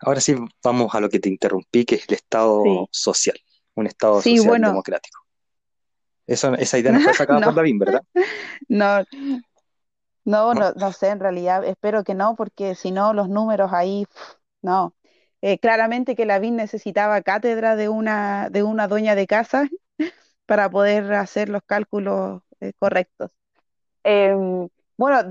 Ahora sí vamos a lo que te interrumpí, que es el Estado social, un Estado social democrático. Eso, esa idea no fue sacada por David, ¿verdad? No, no, no, no sé, en realidad espero que no, porque si no los números ahí, no. Eh, claramente que Lavín necesitaba cátedra de una, de una dueña de casa para poder hacer los cálculos eh, correctos. Em, bueno,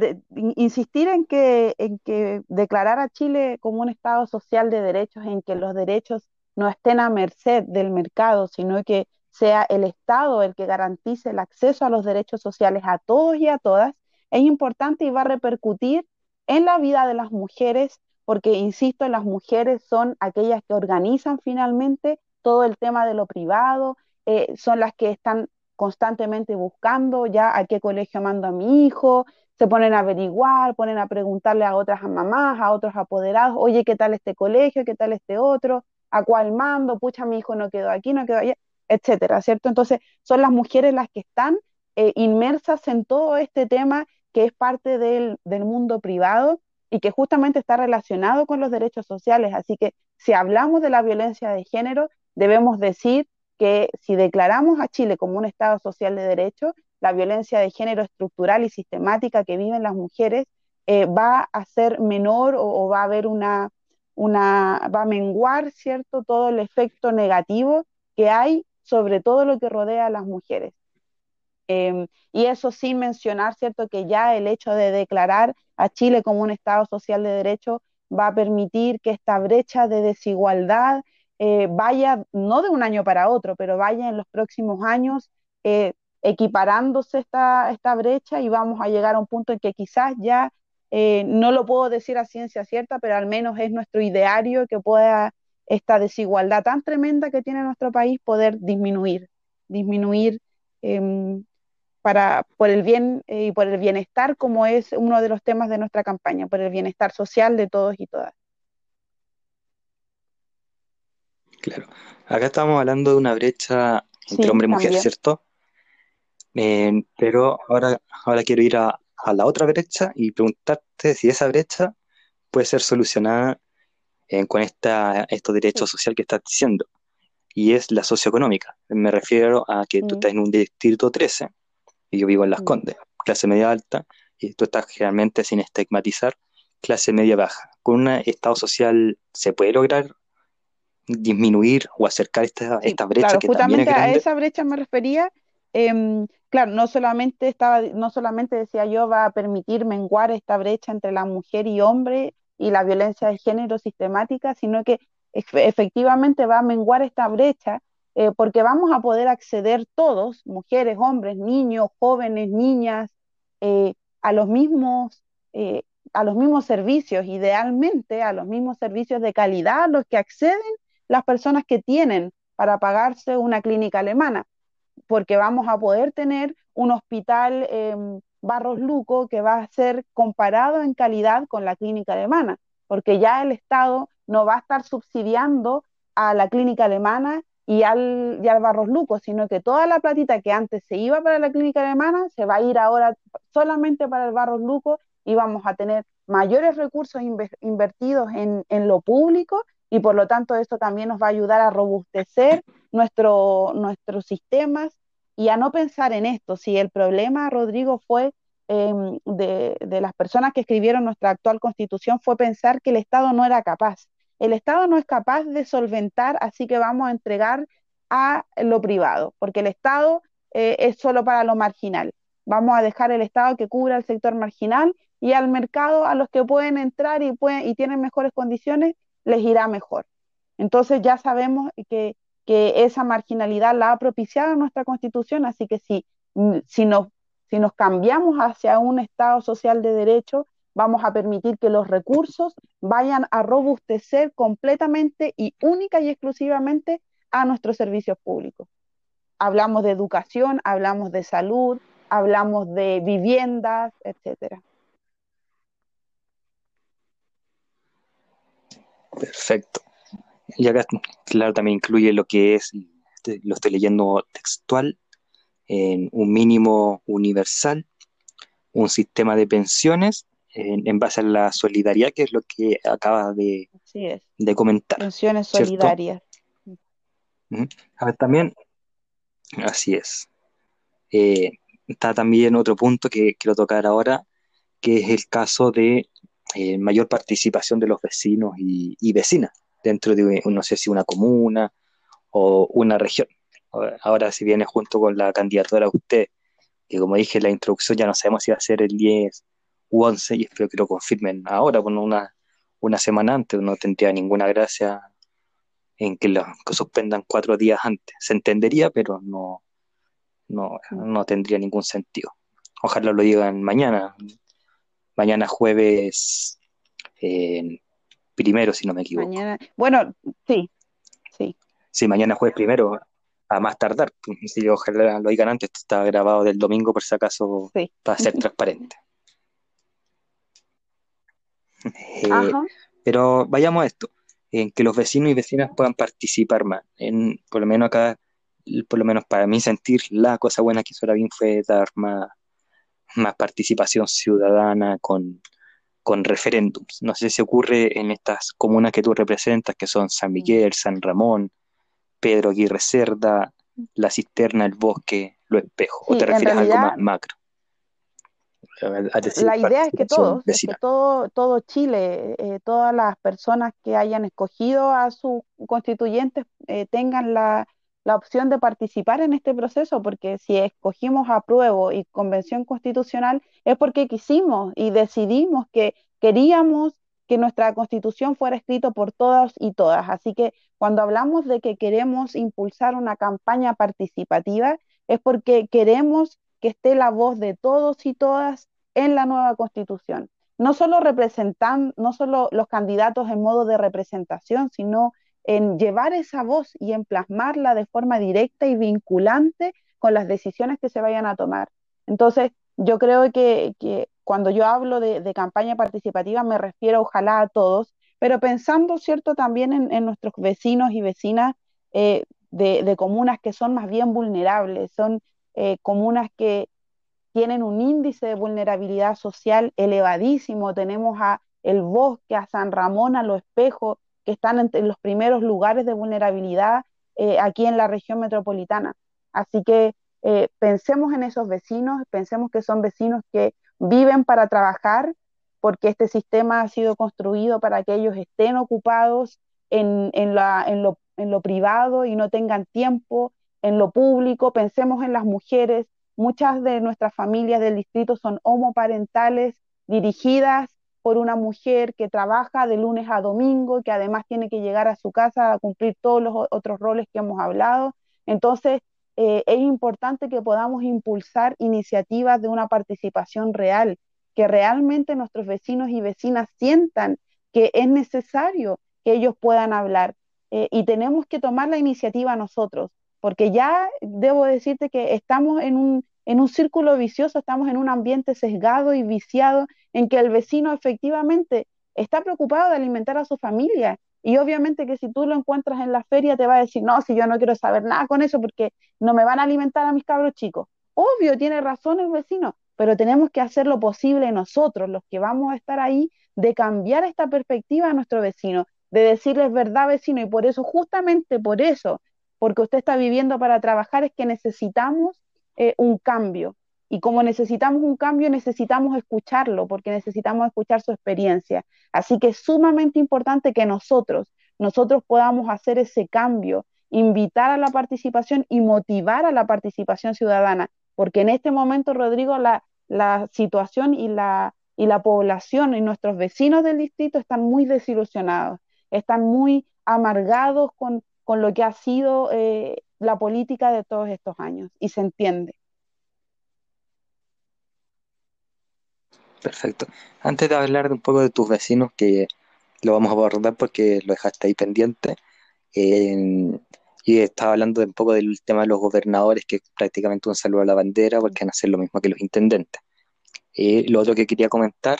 insistir en que, en que declarar a Chile como un Estado social de derechos, en que los derechos no estén a merced del mercado, sino que sea el Estado el que garantice el acceso a los derechos sociales a todos y a todas, es importante y va a repercutir en la vida de las mujeres porque, insisto, las mujeres son aquellas que organizan finalmente todo el tema de lo privado, eh, son las que están constantemente buscando ya a qué colegio mando a mi hijo, se ponen a averiguar, ponen a preguntarle a otras mamás, a otros apoderados, oye, ¿qué tal este colegio? ¿Qué tal este otro? ¿A cuál mando? Pucha, mi hijo no quedó aquí, no quedó allá, etcétera, ¿cierto? Entonces, son las mujeres las que están eh, inmersas en todo este tema que es parte del, del mundo privado y que justamente está relacionado con los derechos sociales. Así que si hablamos de la violencia de género, debemos decir que si declaramos a Chile como un Estado social de derechos, la violencia de género estructural y sistemática que viven las mujeres eh, va a ser menor o, va a haber una, una, va a menguar, ¿cierto?, todo el efecto negativo que hay sobre todo lo que rodea a las mujeres. Em, y eso sin mencionar, ¿cierto?, que ya el hecho de declarar a Chile como un Estado social de derecho va a permitir que esta brecha de desigualdad eh, vaya, no de un año para otro, pero vaya en los próximos años eh, equiparándose esta, esta brecha y vamos a llegar a un punto en que quizás ya, eh, no lo puedo decir a ciencia cierta, pero al menos es nuestro ideario que pueda esta desigualdad tan tremenda que tiene nuestro país poder disminuir, disminuir em, para, por el bien eh, y por el bienestar, como es uno de los temas de nuestra campaña, por el bienestar social de todos y todas. Claro, acá estamos hablando de una brecha entre hombre y mujer, ¿cierto? Eh, pero ahora, ahora quiero ir a, la otra brecha y preguntarte si esa brecha puede ser solucionada eh, con esta, estos derechos sociales que estás diciendo, y es la socioeconómica. Me refiero a que tú estás en un distrito 13 y yo vivo en Las mm. Condes, clase media alta, y tú estás generalmente sin estigmatizar, clase media baja. ¿Con un estado social se puede lograr disminuir o acercar esta, esta brecha claro, justamente a esa brecha me refería. Em, claro, no solamente estaba, no solamente decía yo va a permitir menguar esta brecha entre la mujer y hombre y la violencia de género sistemática, sino que efectivamente va a menguar esta brecha eh, porque vamos a poder acceder todos, mujeres, hombres, niños, jóvenes, niñas, eh, a, los mismos, eh, a los mismos servicios, idealmente a los mismos servicios de calidad los que acceden las personas que tienen para pagarse una clínica alemana, porque vamos a poder tener un hospital em, Barros Luco que va a ser comparado en calidad con la clínica alemana, porque ya el Estado no va a estar subsidiando a la clínica alemana y al, y al Barros Luco, sino que toda la platita que antes se iba para la clínica alemana se va a ir ahora solamente para el Barros Luco y vamos a tener mayores recursos invertidos en, en, lo público y por lo tanto esto también nos va a ayudar a robustecer nuestro, nuestros sistemas y a no pensar en esto. Si el problema, Rodrigo, fue em, de, de las personas que escribieron nuestra actual constitución fue pensar que el Estado no era capaz el Estado no es capaz de solventar, así que vamos a entregar a lo privado, porque el Estado eh, es solo para lo marginal. vamos a dejar el Estado que cubra el sector marginal y al mercado, a los que pueden entrar y, pueden, y tienen mejores condiciones, les irá mejor. Entonces ya sabemos que, que esa marginalidad la ha propiciado nuestra Constitución, así que si, mm, si, nos, si nos cambiamos hacia un Estado social de derecho, vamos a permitir que los recursos vayan a robustecer completamente y única y exclusivamente a nuestros servicios públicos. Hablamos de educación, hablamos de salud, hablamos de viviendas, etcétera. Perfecto. Y acá, claro, también incluye lo que es, lo estoy leyendo textual, en un mínimo universal, un sistema de pensiones en, base a la solidaridad, que es lo que acaba de, de comentar. Pensiones solidarias. A ver, también, así es. Eh, está también otro punto que quiero tocar ahora, que es el caso de eh, mayor participación de los vecinos y, vecinas dentro de, no sé si una comuna o una región. Ahora, si viene junto con la candidatura usted, que como dije en la introducción, ya no sabemos si va a ser el 10 u 11, y espero que lo confirmen ahora, con una, una semana antes, no tendría ninguna gracia en que lo suspendan cuatro días antes. Se entendería, pero no, no, no tendría ningún sentido. Ojalá lo digan mañana, mañana jueves eh, primero, si no me equivoco. Mañana, bueno, sí, sí. Sí, mañana jueves primero, a más tardar. Si ojalá lo digan antes, esto está grabado del domingo por si acaso para ser transparente. Eh, pero vayamos a esto, en que los vecinos y vecinas puedan participar más. En, por lo menos acá, por lo menos para mí sentir la cosa buena que hizo la BIN fue dar más más participación ciudadana con, con referéndums. No sé si ocurre en estas comunas que tú representas, que son San Miguel, San Ramón, Pedro Aguirre Cerda, La Cisterna, El Bosque, Lo Espejo, o te refieres a algo más macro. la idea es que todos, todo, todo Chile, eh, todas las personas que hayan escogido a sus constituyentes eh, tengan la, la opción de participar en este proceso, porque si escogimos apruebo y convención constitucional es porque quisimos y decidimos que queríamos que nuestra constitución fuera escrita por todas y todas. Así que cuando hablamos de que queremos impulsar una campaña participativa, es porque queremos que esté la voz de todos y todas en la nueva constitución. No solo representan, no solo los candidatos en modo de representación, sino en llevar esa voz y en plasmarla de forma directa y vinculante con las decisiones que se vayan a tomar. Entonces, yo creo que, cuando yo hablo de, campaña participativa me refiero ojalá a todos, pero pensando, ¿cierto?, también en, nuestros vecinos y vecinas eh, de, comunas que son más bien vulnerables, son eh, comunas que tienen un índice de vulnerabilidad social elevadísimo. Tenemos a El Bosque, a San Ramón, a Lo Espejo, que están en, los primeros lugares de vulnerabilidad eh, aquí en la región metropolitana. Así que eh, pensemos en esos vecinos, pensemos que son vecinos que viven para trabajar, porque este sistema ha sido construido para que ellos estén ocupados en, la, en, lo, en lo privado y no tengan tiempo en lo público. Pensemos en las mujeres. Muchas de nuestras familias del distrito son homoparentales, dirigidas por una mujer que trabaja de lunes a domingo, que además tiene que llegar a su casa a cumplir todos los otros roles que hemos hablado. Entonces, eh, es importante que podamos impulsar iniciativas de una participación real, que realmente nuestros vecinos y vecinas sientan que es necesario que ellos puedan hablar. Eh, y tenemos que tomar la iniciativa nosotros, porque ya debo decirte que estamos en un, en un círculo vicioso, estamos en un ambiente sesgado y viciado en que el vecino efectivamente está preocupado de alimentar a su familia. Y obviamente que si tú lo encuentras en la feria te va a decir, no, si yo no quiero saber nada con eso porque no me van a alimentar a mis cabros chicos. Obvio, tiene razón el vecino, pero tenemos que hacer lo posible nosotros, los que vamos a estar ahí, de cambiar esta perspectiva a nuestro vecino, de decirles verdad vecino. Y por eso, justamente por eso, porque usted está viviendo para trabajar, es que necesitamos eh, un cambio. Y como necesitamos un cambio, necesitamos escucharlo, porque necesitamos escuchar su experiencia. Así que es sumamente importante que nosotros, nosotros podamos hacer ese cambio, invitar a la participación y motivar a la participación ciudadana, porque en este momento, Rodrigo, la, la situación y la, y la población y nuestros vecinos del distrito están muy desilusionados, están muy amargados con, con lo que ha sido eh, la política de todos estos años y se entiende. Perfecto. Antes de hablar un poco de tus vecinos, que lo vamos a abordar porque lo dejaste ahí pendiente, y estaba hablando un poco del tema de los gobernadores, que es prácticamente un saludo a la bandera, porque van a hacer lo mismo que los intendentes. Eh, lo otro que quería comentar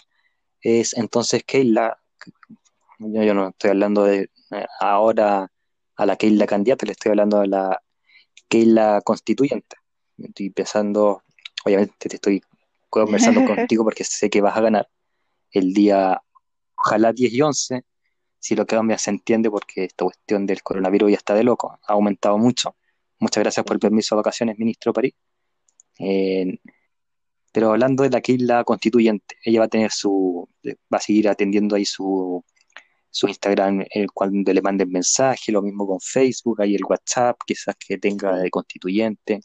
es entonces Keila, yo, yo no estoy hablando de eh, ahora a la Keila candidata, le estoy hablando a la Keila constituyente. Estoy pensando, obviamente te estoy conversando contigo porque sé que vas a ganar el día, ojalá 10 y 11, si lo que cambia se entiende porque esta cuestión del coronavirus ya está de loco, ha aumentado mucho. Muchas gracias por el permiso de vacaciones, ministro París. pero hablando de la Keila constituyente, ella va a tener su, va a seguir atendiendo ahí su, su Instagram el cuando le manden mensaje, lo mismo con Facebook, ahí el WhatsApp, quizás que tenga de constituyente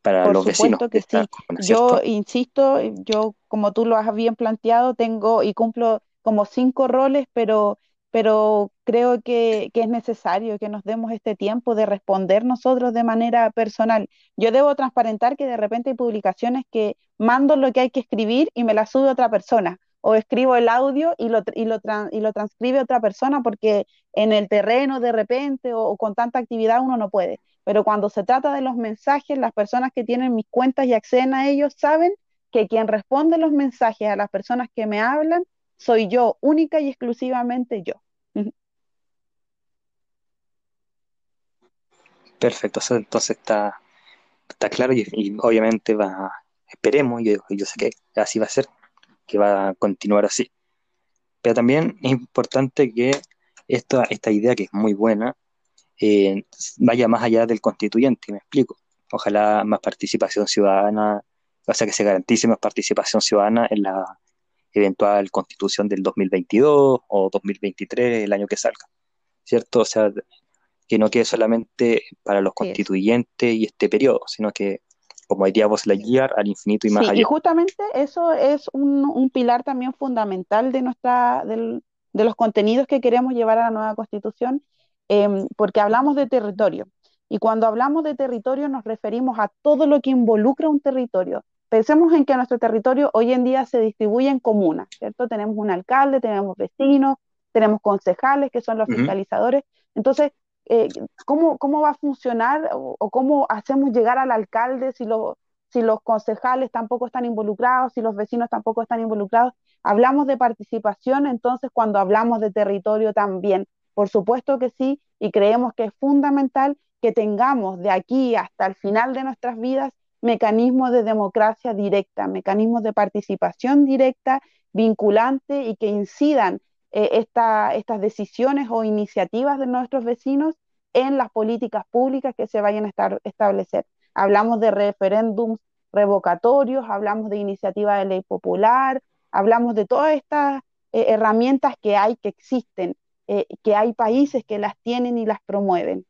para Por los vecinos. que sí. Yo insisto, yo como tú lo has bien planteado, tengo y cumplo como cinco roles, pero, pero creo que, que, es necesario que nos demos este tiempo de responder nosotros de manera personal. Yo debo transparentar que de repente hay publicaciones que mando lo que hay que escribir y me la sube otra persona o escribo el audio y lo, y lo, y lo transcribe otra persona porque en el terreno de repente o, con tanta actividad uno no puede. Pero cuando se trata de los mensajes, las personas que tienen mis cuentas y acceden a ellos saben que quien responde los mensajes a las personas que me hablan soy yo, única y exclusivamente yo. Perfecto, entonces está, está claro y, obviamente va, esperemos, yo, yo sé que así va a ser, que va a continuar así. Pero también es importante que esta, esta idea, que es muy buena, eh, vaya más allá del constituyente, me explico. Ojalá más participación ciudadana, o sea, que se garantice más participación ciudadana en la eventual constitución del 2022 o 2023, el año que salga, ¿cierto? O sea, que no quede solamente para los constituyentes y este periodo, sino que como diría vos, la guiar al infinito y más allá. Y justamente eso es un, pilar también fundamental de, nuestra, de los contenidos que queremos llevar a la nueva constitución, em, porque hablamos de territorio. Y cuando hablamos de territorio nos referimos a todo lo que involucra un territorio. Pensemos en que nuestro territorio hoy en día se distribuye en comunas, ¿cierto? Tenemos un alcalde, tenemos vecinos, tenemos concejales que son los fiscalizadores. Entonces, eh, ¿cómo, ¿cómo, va a funcionar o, cómo hacemos llegar al alcalde si, si los concejales tampoco están involucrados, si los vecinos tampoco están involucrados? Hablamos de participación, entonces cuando hablamos de territorio también, por supuesto que sí, y creemos que es fundamental que tengamos de aquí hasta el final de nuestras vidas mecanismos de democracia directa, mecanismos de participación directa, vinculante y que incidan eh, estas decisiones o iniciativas de nuestros vecinos en las políticas públicas que se vayan a establecer. Hablamos de referéndums revocatorios, hablamos de iniciativa de ley popular, hablamos de todas estas eh, herramientas que hay, que existen, eh, que hay países que las tienen y las promueven.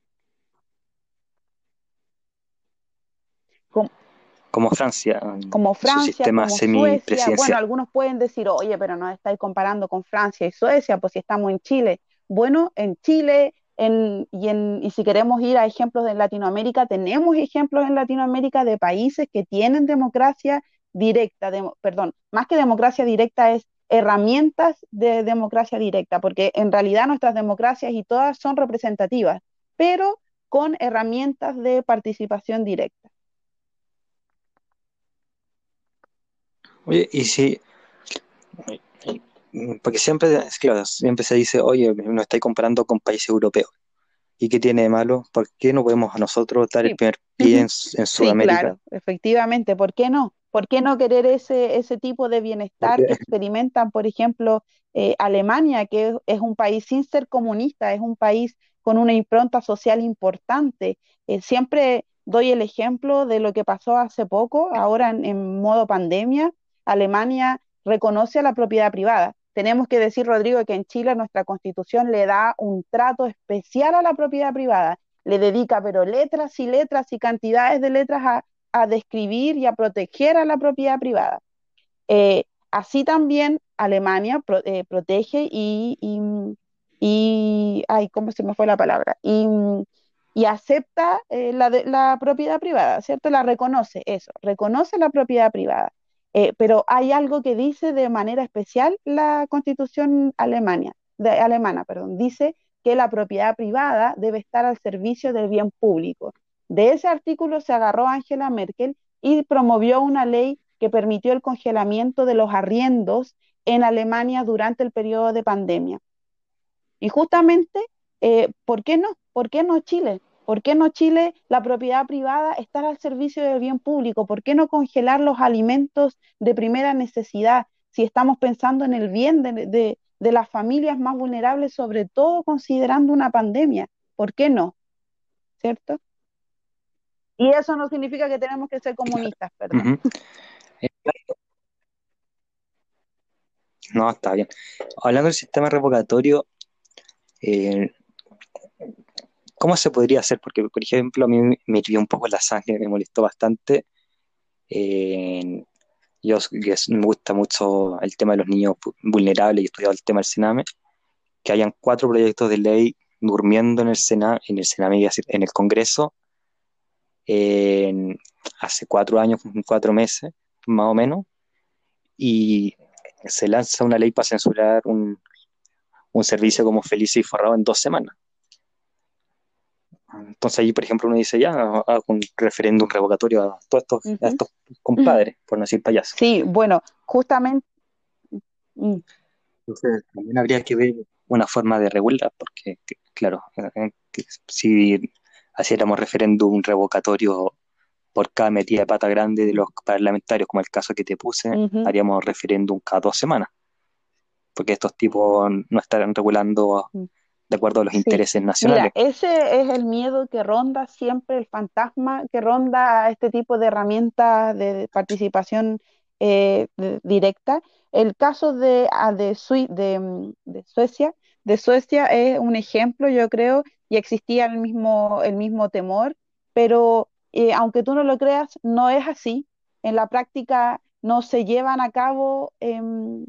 Francia, como Francia, como Suecia. Bueno, algunos pueden decir, oye, pero no estáis comparando con Francia y Suecia, pues si estamos en Chile. Bueno, en Chile en, y, en, y si queremos ir a ejemplos de Latinoamérica, tenemos ejemplos en Latinoamérica de países que tienen democracia directa, perdón, más que democracia directa es herramientas de democracia directa, porque en realidad nuestras democracias y todas son representativas, pero con herramientas de participación directa. Oye, y si, porque siempre, claro, siempre se dice, oye, nos estáis comparando con países europeos. ¿Y qué tiene de malo? ¿Por qué no podemos a nosotros dar el primer pie en, Sudamérica? claro, efectivamente, ¿por qué no? ¿Por qué no querer ese, ese tipo de bienestar que experimentan, por ejemplo, eh, Alemania, que es, un país sin ser comunista, es un país con una impronta social importante? Eh, siempre doy el ejemplo de lo que pasó hace poco, ahora en modo pandemia, Alemania reconoce la propiedad privada. Tenemos que decir, Rodrigo, que en Chile nuestra constitución le da un trato especial a la propiedad privada. Le dedica, pero letras y letras y cantidades de letras a describir y a proteger a la propiedad privada. Eh, así también Alemania eh, protege y, ay, ¿cómo se me fue la palabra? Y, y acepta eh, la, la, propiedad privada, ¿cierto? La reconoce, eso, reconoce la propiedad privada. Pero hay algo que dice de manera especial la constitución alemania, alemana, perdón, dice que la propiedad privada debe estar al servicio del bien público. De ese artículo se agarró Angela Merkel y promovió una ley que permitió el congelamiento de los arriendos en Alemania durante el periodo de pandemia. Y justamente, eh, ¿por qué no? ¿Por qué no Chile? ¿Por qué no Chile la propiedad privada estar al servicio del bien público? ¿Por qué no congelar los alimentos de primera necesidad si estamos pensando en el bien de, de las familias más vulnerables, sobre todo considerando una pandemia. ¿Por qué no? ¿Cierto? Y eso no significa que tenemos que ser comunistas, perdón. No, está bien. Hablando del sistema revocatorio, eh, ¿cómo se podría hacer? Porque, por ejemplo, a mí me hirvió un poco la sangre, me molestó bastante. Yo me gusta mucho el tema de los niños vulnerables y he estudiado el tema del Sename, que hayan cuatro proyectos de ley durmiendo en el Sename, en el Sename, en el Congreso, hace cuatro años, cuatro meses, más o menos, y se lanza una ley para censurar un, servicio como Felice y Forrado en dos semanas. Entonces ahí, por ejemplo, uno dice, ya, hago un referéndum revocatorio a todos estos, compadres, por no decir payasos. Sí, bueno, justamente... Mm. Entonces también habría que ver una forma de regular, porque, claro, eh, si haciéramos referéndum revocatorio por cada metida de pata grande de los parlamentarios, como el caso que te puse, haríamos referéndum cada dos semanas, porque estos tipos no estarán regulando mm de acuerdo a los intereses nacionales. Mira, ese es el miedo que ronda siempre, el fantasma que ronda a este tipo de herramientas de participación eh, directa. El caso de, ah, de, de, Suecia, de Suecia es un ejemplo, yo creo, y existía el mismo, el mismo temor, pero eh, aunque tú no lo creas, no es así. En la práctica no se llevan a cabo em,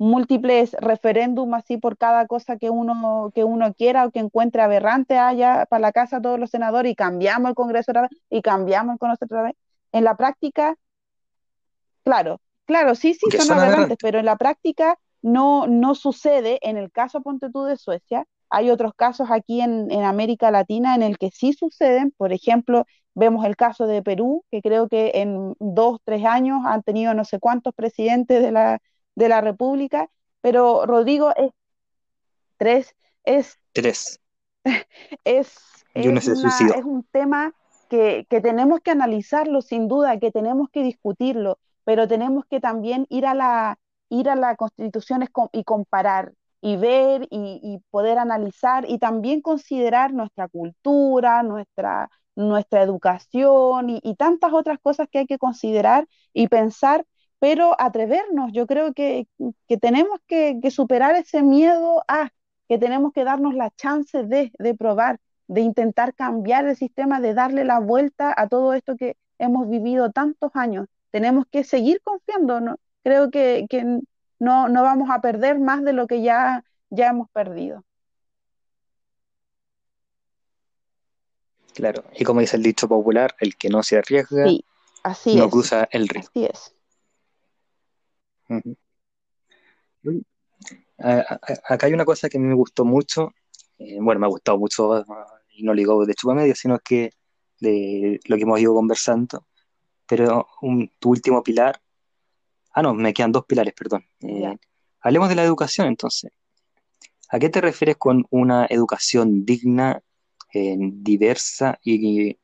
múltiples referéndums así por cada cosa que uno, que uno quiera o que encuentre aberrante allá para la casa todos los senadores y cambiamos el Congreso otra vez y cambiamos el Congreso otra vez. En la práctica, claro, claro, sí, sí son, aberrantes, pero en la práctica no, no sucede. En el caso, ponte tú, de Suecia, hay otros casos aquí en, en América Latina en el que sí suceden. Por ejemplo, vemos el caso de Perú, que creo que en dos, tres años han tenido no sé cuántos presidentes de la, de la República, pero Rodrigo es tres, es tres. es, es, un tema que, tenemos que analizarlo sin duda, que tenemos que discutirlo, pero tenemos que también ir a la ir a las constituciones y comparar y ver y, poder analizar y también considerar nuestra cultura, nuestra, nuestra educación y, y, tantas otras cosas que hay que considerar y pensar pero atrevernos, yo creo que, tenemos que, superar ese miedo a que tenemos que darnos la chance de, probar, de intentar cambiar el sistema, de darle la vuelta a todo esto que hemos vivido tantos años. Tenemos que seguir confiando, ¿no? creo que, no, no, vamos a perder más de lo que ya, ya hemos perdido. Claro, y como dice el dicho popular, el que no se arriesga así no cruza el río. Así es. Acá hay una cosa que a mí me gustó mucho, eh, bueno, me ha gustado mucho, y no digo de chupa media, sino que de lo que hemos ido conversando, pero tu último pilar, ah, no, me quedan dos pilares, perdón. Eh, hablemos de la educación entonces. ¿A qué te refieres con una educación digna, eh, diversa y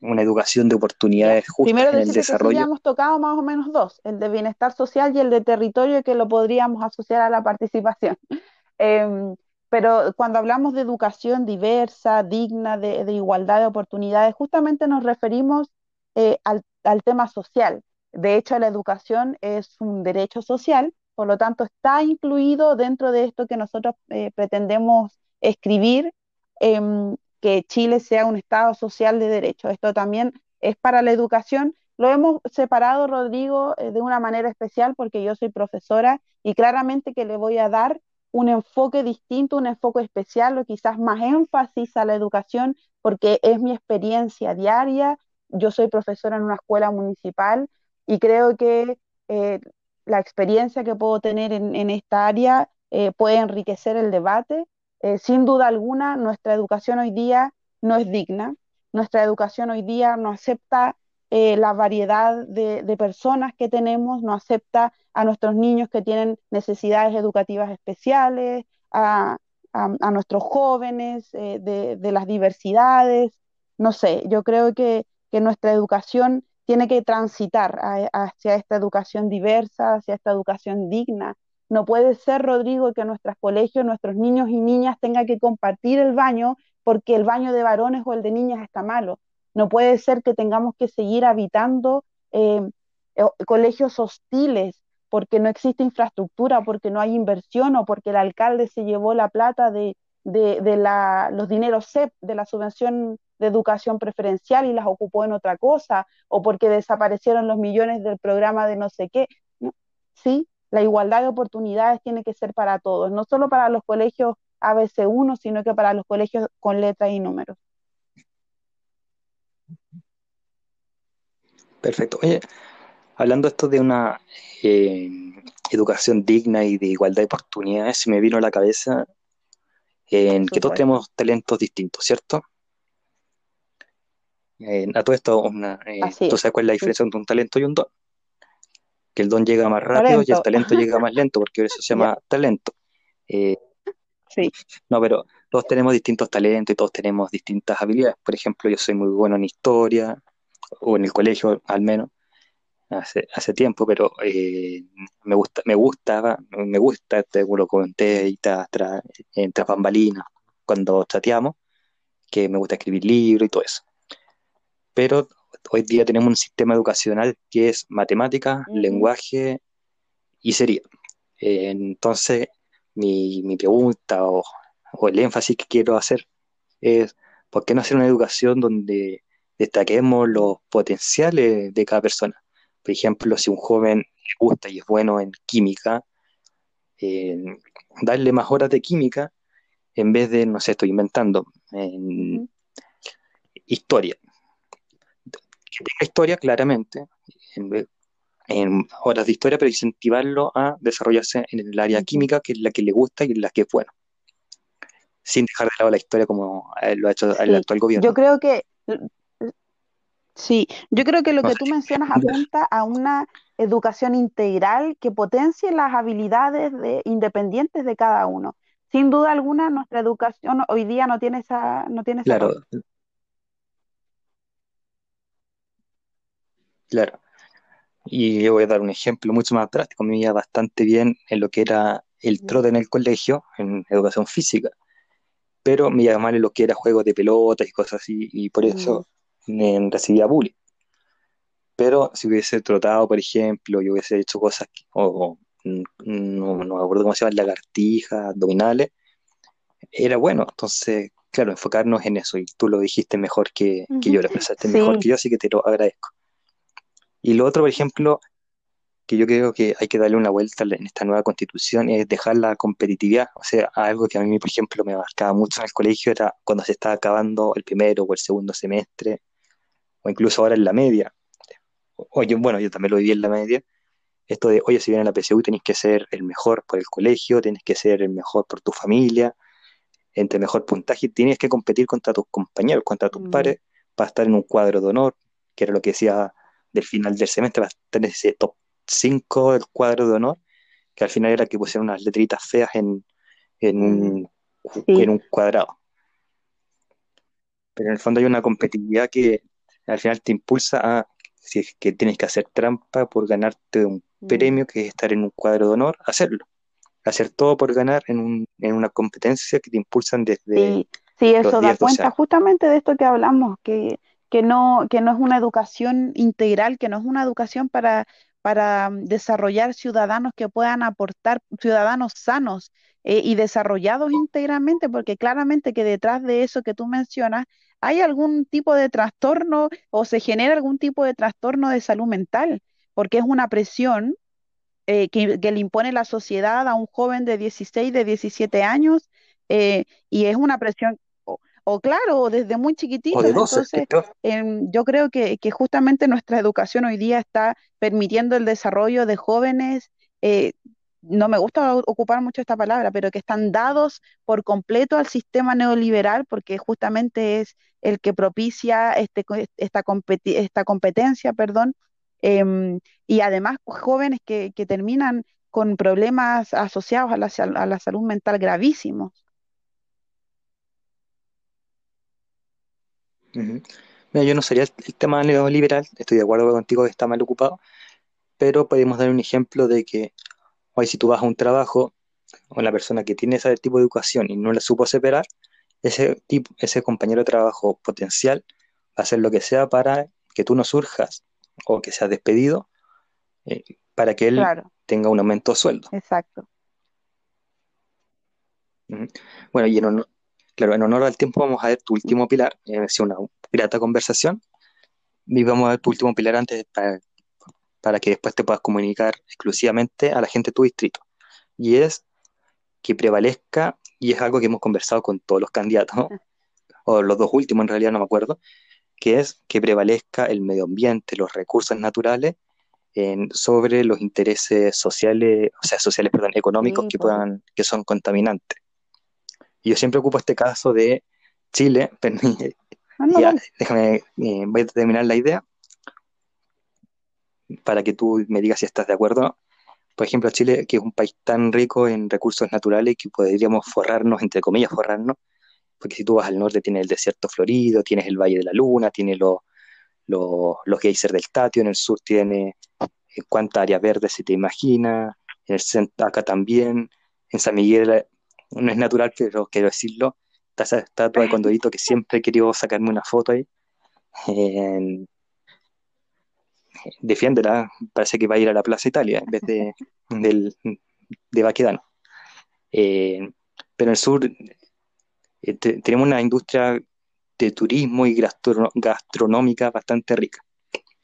una educación de oportunidades justas en el desarrollo. Primero hemos tocado más o menos dos, el de bienestar social y el de territorio que lo podríamos asociar a la participación. Em, pero cuando hablamos de educación diversa, digna, de, igualdad de oportunidades, justamente nos referimos eh, al, tema social. De hecho, la educación es un derecho social, por lo tanto está incluido dentro de esto que nosotros eh, pretendemos escribir em, que Chile sea un Estado social de derecho. Esto también es para la educación, lo hemos separado, Rodrigo, eh, de una manera especial porque yo soy profesora y claramente que le voy a dar un enfoque distinto, un enfoque especial o quizás más énfasis a la educación porque es mi experiencia diaria. Yo soy profesora en una escuela municipal y creo que eh, la experiencia que puedo tener en, esta área eh, puede enriquecer el debate. Sin duda alguna, nuestra educación hoy día no es digna. Nuestra educación hoy día no acepta eh, la variedad de, personas que tenemos, no acepta a nuestros niños que tienen necesidades educativas especiales, a, nuestros jóvenes eh, de, las diversidades. No sé, yo creo que, nuestra educación tiene que transitar hacia esta educación diversa, hacia esta educación digna. No puede ser, Rodrigo, que nuestros colegios, nuestros niños y niñas tengan que compartir el baño porque el baño de varones o el de niñas está malo. No puede ser que tengamos que seguir habitando eh, colegios hostiles porque no existe infraestructura, porque no hay inversión o porque el alcalde se llevó la plata de, los dineros CEP, de la subvención de educación preferencial y las ocupó en otra cosa, o porque desaparecieron los millones del programa de no sé qué. Sí, la igualdad de oportunidades tiene que ser para todos, no solo para los colegios ABC1, sino que para los colegios con letras y números. Perfecto. Oye, hablando esto de una eh, educación digna y de igualdad de oportunidades, se me vino a la cabeza en que todos tenemos talentos distintos, ¿cierto? a todo esto, eh, ¿tú sabes cuál es la diferencia entre un talento y un don? Que el don llega más rápido y el talento llega más lento, porque eso se llama talento. Eh, sí. No, pero todos tenemos distintos talentos y todos tenemos distintas habilidades. Por ejemplo, yo soy muy bueno en historia, o en el colegio al menos, hace, hace tiempo, pero eh, me gusta, me gustaba, me gusta, te lo comenté y tras, en tras bambalinas, cuando chateamos, que me gusta escribir libros y todo eso. Pero hoy día tenemos un sistema educacional que es matemática, lenguaje y sería. Eh, entonces, mi, mi pregunta o, o, el énfasis que quiero hacer es, ¿por qué no hacer una educación donde destaquemos los potenciales de cada persona. Por ejemplo, si un joven le gusta y es bueno en química, eh, darle más horas de química en vez de, no sé, estoy inventando, en historia. Tenga historia, claramente, en, en, horas de historia, pero incentivarlo a desarrollarse en el área química, que es la que le gusta y en la que es bueno. Sin dejar de lado la historia como lo ha hecho el actual gobierno. Yo creo que Sí, yo creo que lo que tú mencionas apunta a una educación integral que potencie las habilidades de, independientes de cada uno. Sin duda alguna, nuestra educación hoy día no tiene esa, no tiene Claro, claro. Y yo voy a dar un ejemplo mucho más práctico. Me iba bastante bien en lo que era el trote en el colegio, en educación física, pero me iba mal en lo que era juegos de pelotas y cosas así, y por eso recibía bullying. Pero si hubiese trotado, por ejemplo, y hubiese hecho cosas, o, no, me acuerdo cómo se llaman, lagartijas, abdominales, era bueno. Entonces, claro, enfocarnos en eso. Y tú lo dijiste mejor que, yo, lo pensaste mejor que yo, así que te lo agradezco. Y lo otro, por ejemplo, que yo creo que hay que darle una vuelta en esta nueva constitución es dejar la competitividad. O sea, algo que a mí, por ejemplo, me marcaba mucho en el colegio era cuando se estaba acabando el primero o el segundo semestre o incluso ahora en la media. Oye, bueno, yo también lo viví en la media. Esto de, oye, si viene la PSU, tenés que ser el mejor por el colegio, tienes que ser el mejor por tu familia, entre mejor puntaje, tienes que competir contra tus compañeros, contra tus mm. pares, para estar en un cuadro de honor, que era lo que decía del final del semestre, para tener ese top 5 del cuadro de honor, que al final era que pusieron unas letritas feas en, en, un, en un cuadrado. Pero en el fondo hay una competitividad que al final te impulsa a, si es que tienes que hacer trampa por ganarte un mm. premio, que es estar en un cuadro de honor, hacerlo. Hacer todo por ganar en, un, en una competencia que te impulsan desde... Sí, eso da cuenta justamente de esto que hablamos, que, que, no, que no es una educación integral, que no es una educación para, para desarrollar ciudadanos que puedan aportar, ciudadanos sanos eh, y desarrollados íntegramente, porque claramente que detrás de eso que tú mencionas hay algún tipo de trastorno o se genera algún tipo de trastorno de salud mental, porque es una presión eh, que, le impone la sociedad a un joven de 16, de 17 años, eh, y es una presión, o, claro, desde muy chiquititos. Entonces, em, yo creo que, que, justamente nuestra educación hoy día está permitiendo el desarrollo de jóvenes eh, no me gusta ocupar mucho esta palabra, pero que están dados por completo al sistema neoliberal porque justamente es el que propicia este, esta, esta competencia, perdón, em, y además jóvenes que, terminan con problemas asociados a la, a la salud mental gravísimos. Mira, yo no sería el tema neoliberal, estoy de acuerdo contigo que está mal ocupado, pero podemos dar un ejemplo de que Hoy si tú vas a un trabajo o la persona que tiene ese tipo de educación y no la supo separar, ese, tipo, ese compañero de trabajo potencial va a hacer lo que sea para que tú no surjas o que seas despedido eh, para que él tenga un aumento de sueldo. Exacto. Bueno, y en honor, claro, en honor al tiempo vamos a ver tu último pilar, es una grata conversación, y vamos a ver tu último pilar antes para para que después te puedas comunicar exclusivamente a la gente de tu distrito. Y es que prevalezca, y es algo que hemos conversado con todos los candidatos, o los dos últimos en realidad no me acuerdo, que es que prevalezca el medio ambiente, los recursos naturales sobre los intereses sociales, o sea, sociales, perdón, económicos que puedan, que son contaminantes. Y yo siempre ocupo este caso de Chile, ya, déjame, eh, voy a terminar la idea para que tú me digas si estás de acuerdo. Por ejemplo, Chile, que es un país tan rico en recursos naturales que podríamos forrarnos, entre comillas, forrarnos, porque si tú vas al norte tienes el desierto florido, tienes el Valle de la Luna, tienes los geysers del Tatio, en el sur tiene eh, cuántas áreas verdes se te imagina, en el acá también, en San Miguel no es natural, pero quiero decirlo, está esa estatua de Condorito que siempre he querido sacarme una foto ahí. En, defiéndela, parece que va a ir a la Plaza Italia en vez de, del, de Baquedano. Eh, pero en el sur eh, tenemos una industria de turismo y gastronómica bastante rica.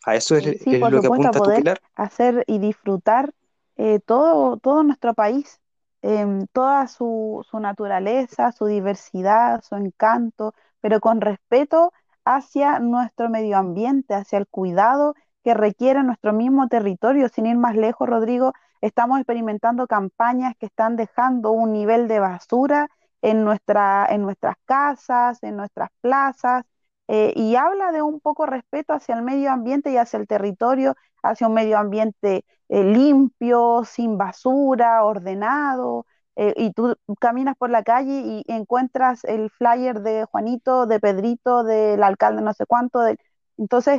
A eso es, lo que apunta a poder Hacer y disfrutar eh, todo, todo nuestro país, em, toda su, su naturaleza, su diversidad, su encanto, pero con respeto hacia nuestro medio ambiente, hacia el cuidado que requiere nuestro mismo territorio. Sin ir más lejos, Rodrigo, estamos experimentando campañas que están dejando un nivel de basura en, nuestra, en nuestras casas, en nuestras plazas, eh, y habla de un poco respeto hacia el medio ambiente y hacia el territorio, hacia un medio ambiente eh, limpio, sin basura, ordenado. Eh, y tú caminas por la calle y encuentras el flyer de Juanito, de Pedrito, del alcalde no sé cuánto. De... Entonces,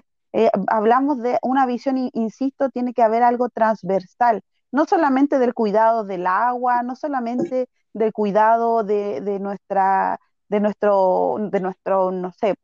hablamos de una visión, insisto, tiene que haber algo transversal, no solamente del cuidado del agua, no solamente del cuidado de, nuestra, de nuestro, de nuestro, no sé,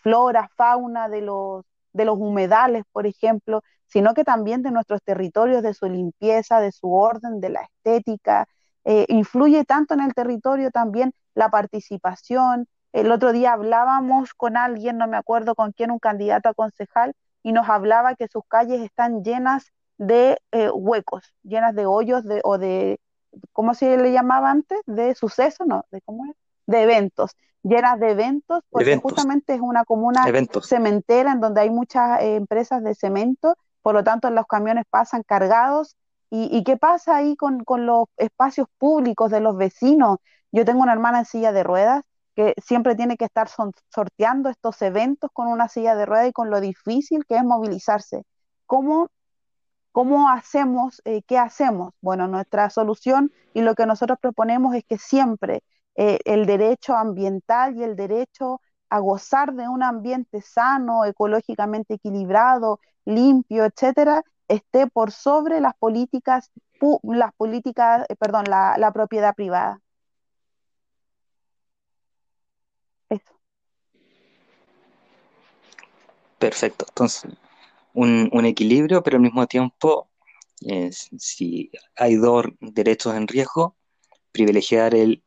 flora, fauna, de los, de los humedales, por ejemplo, sino que también de nuestros territorios, de su limpieza, de su orden, de la estética. Eh, influye tanto en el territorio también la participación, el otro día hablábamos con alguien, no me acuerdo con quién, un candidato a concejal, y nos hablaba que sus calles están llenas de eh, huecos, llenas de hoyos de, o de, ¿cómo se le llamaba antes? De sucesos, ¿no? ¿De cómo es? De eventos, llenas de eventos, porque justamente es una comuna cementera en donde hay muchas eh, empresas de cemento, por lo tanto los camiones pasan cargados. ¿Y, qué pasa ahí con, con los espacios públicos de los vecinos? Yo tengo una hermana en silla de ruedas que siempre tiene que estar sorteando estos eventos con una silla de rueda y con lo difícil que es movilizarse. ¿Cómo, cómo hacemos, eh, qué hacemos? Bueno, nuestra solución y lo que nosotros proponemos es que siempre eh, el derecho ambiental y el derecho a gozar de un ambiente sano, ecológicamente equilibrado, limpio, etcétera, esté por sobre las políticas, las políticas, eh, perdón, la propiedad privada. Perfecto. Entonces, un, equilibrio, pero al mismo tiempo, si hay dos derechos en riesgo, privilegiar el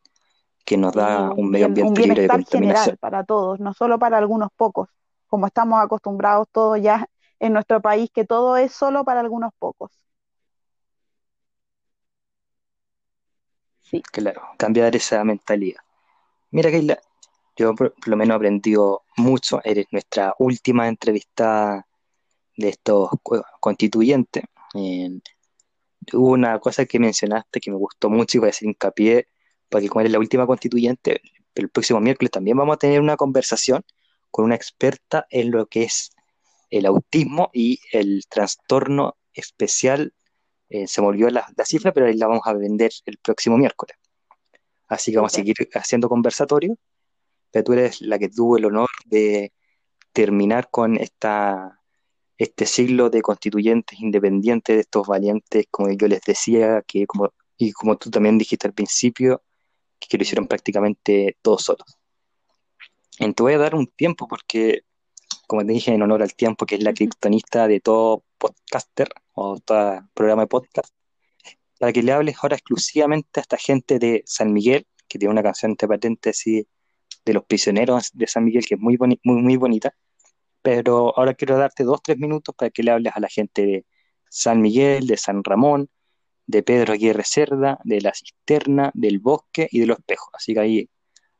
que nos da un medio ambiente libre de contaminación. general para todos, no solo para algunos pocos, como estamos acostumbrados todos ya en nuestro país, que todo es solo para algunos pocos. Sí. Claro, cambiar esa mentalidad. Mira, Keila, yo por, lo menos he aprendido mucho, eres nuestra última entrevistada de estos constituyentes. hubo una cosa que mencionaste que me gustó mucho y voy a hacer hincapié, porque como eres la última constituyente, el próximo miércoles también vamos a tener una conversación con una experta en lo que es el autismo y el trastorno especial. Eh, se volvió la, la, cifra, pero ahí la vamos a vender el próximo miércoles. Así que vamos a seguir haciendo conversatorio, pero tú eres la que tuvo el honor de terminar con esta, este siglo de constituyentes independientes, de estos valientes, como yo les decía, que como, y como tú también dijiste al principio, que lo hicieron prácticamente todos solos. Entonces voy a dar un tiempo porque, como te dije, en honor al tiempo, que es la criptonista de todo podcaster o todo programa de podcast, para que le hables ahora exclusivamente a esta gente de San Miguel, que tiene una canción de patente así de los prisioneros de San Miguel, que es muy, muy, muy bonita. Pero ahora quiero darte dos, tres minutos para que le hables a la gente de San Miguel, de San Ramón, de Pedro Aguirre Cerda, de La Cisterna, del Bosque y de Los Espejos. Así que ahí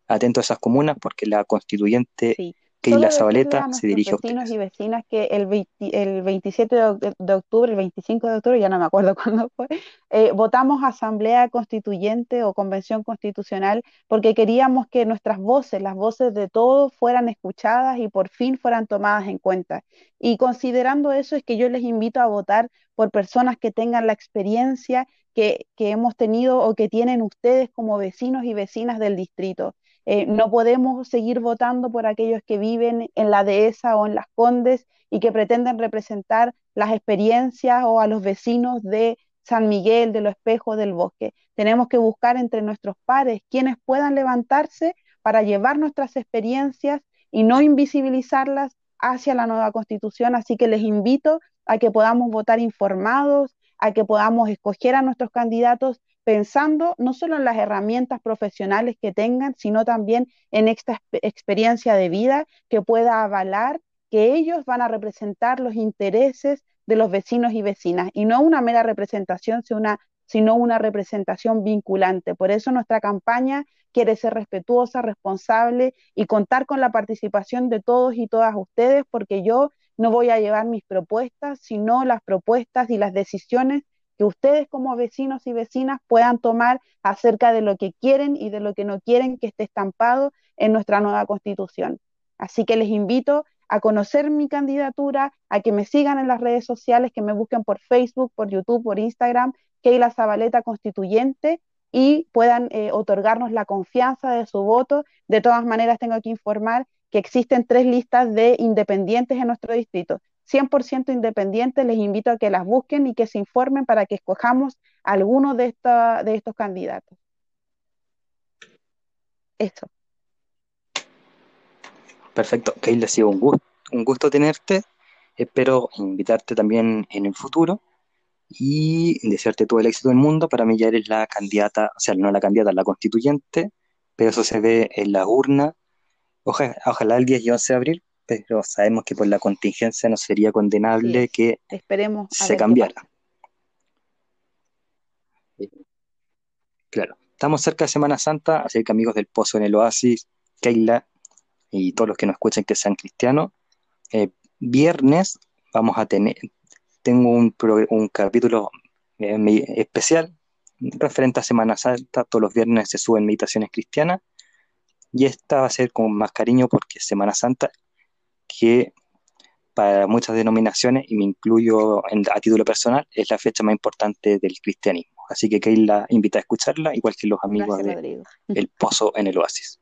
atento a esas comunas porque la constituyente la Zabaleta se dirige a vecinos y vecinas que el, el 27 de, octubre, el 25 de octubre, ya no me acuerdo cuándo fue, eh, votamos asamblea constituyente o convención constitucional porque queríamos que nuestras voces, las voces de todos, fueran escuchadas y por fin fueran tomadas en cuenta. Y considerando eso es que yo les invito a votar por personas que tengan la experiencia que, que hemos tenido o que tienen ustedes como vecinos y vecinas del distrito. Eh, no podemos seguir votando por aquellos que viven en la dehesa o en las condes y que pretenden representar las experiencias o a los vecinos de San Miguel, de los espejos del bosque. Tenemos que buscar entre nuestros pares quienes puedan levantarse para llevar nuestras experiencias y no invisibilizarlas hacia la nueva constitución. Así que les invito a que podamos votar informados, a que podamos escoger a nuestros candidatos pensando no solo en las herramientas profesionales que tengan, sino también en esta experiencia de vida que pueda avalar que ellos van a representar los intereses de los vecinos y vecinas, y no una mera representación, sino una, sino una representación vinculante. Por eso nuestra campaña quiere ser respetuosa, responsable y contar con la participación de todos y todas ustedes, porque yo no voy a llevar mis propuestas, sino las propuestas y las decisiones que ustedes como vecinos y vecinas puedan tomar acerca de lo que quieren y de lo que no quieren que esté estampado en nuestra nueva constitución. Así que les invito a conocer mi candidatura, a que me sigan en las redes sociales, que me busquen por Facebook, por YouTube, por Instagram, Keila Zabaleta Constituyente, y puedan eh, otorgarnos la confianza de su voto. De todas maneras, tengo que informar que existen tres listas de independientes en nuestro distrito. 100% independientes, les invito a que las busquen y que se informen para que escojamos alguno de, de estos candidatos. Eso. Perfecto, Keila, ha sido un gusto, un gusto tenerte. Espero invitarte también en el futuro y desearte todo el éxito del mundo. Para mí ya eres la candidata, o sea, no la candidata, la constituyente, pero eso se ve en la urna. Ojalá el 10 y 11 de abril pero sabemos que por la contingencia no sería condenable que Esperemos se cambiara. Claro, estamos cerca de Semana Santa, así que amigos del Pozo en el Oasis, Keila y todos los que nos escuchen que sean cristianos, eh, viernes vamos a tener, tengo un, un capítulo eh, especial referente a Semana Santa, todos los viernes se suben meditaciones cristianas y esta va a ser con más cariño porque Semana Santa que para muchas denominaciones, y me incluyo a título personal, es la fecha más importante del cristianismo. Así que Keila invita a escucharla, igual que los amigos del El Pozo en el Oasis.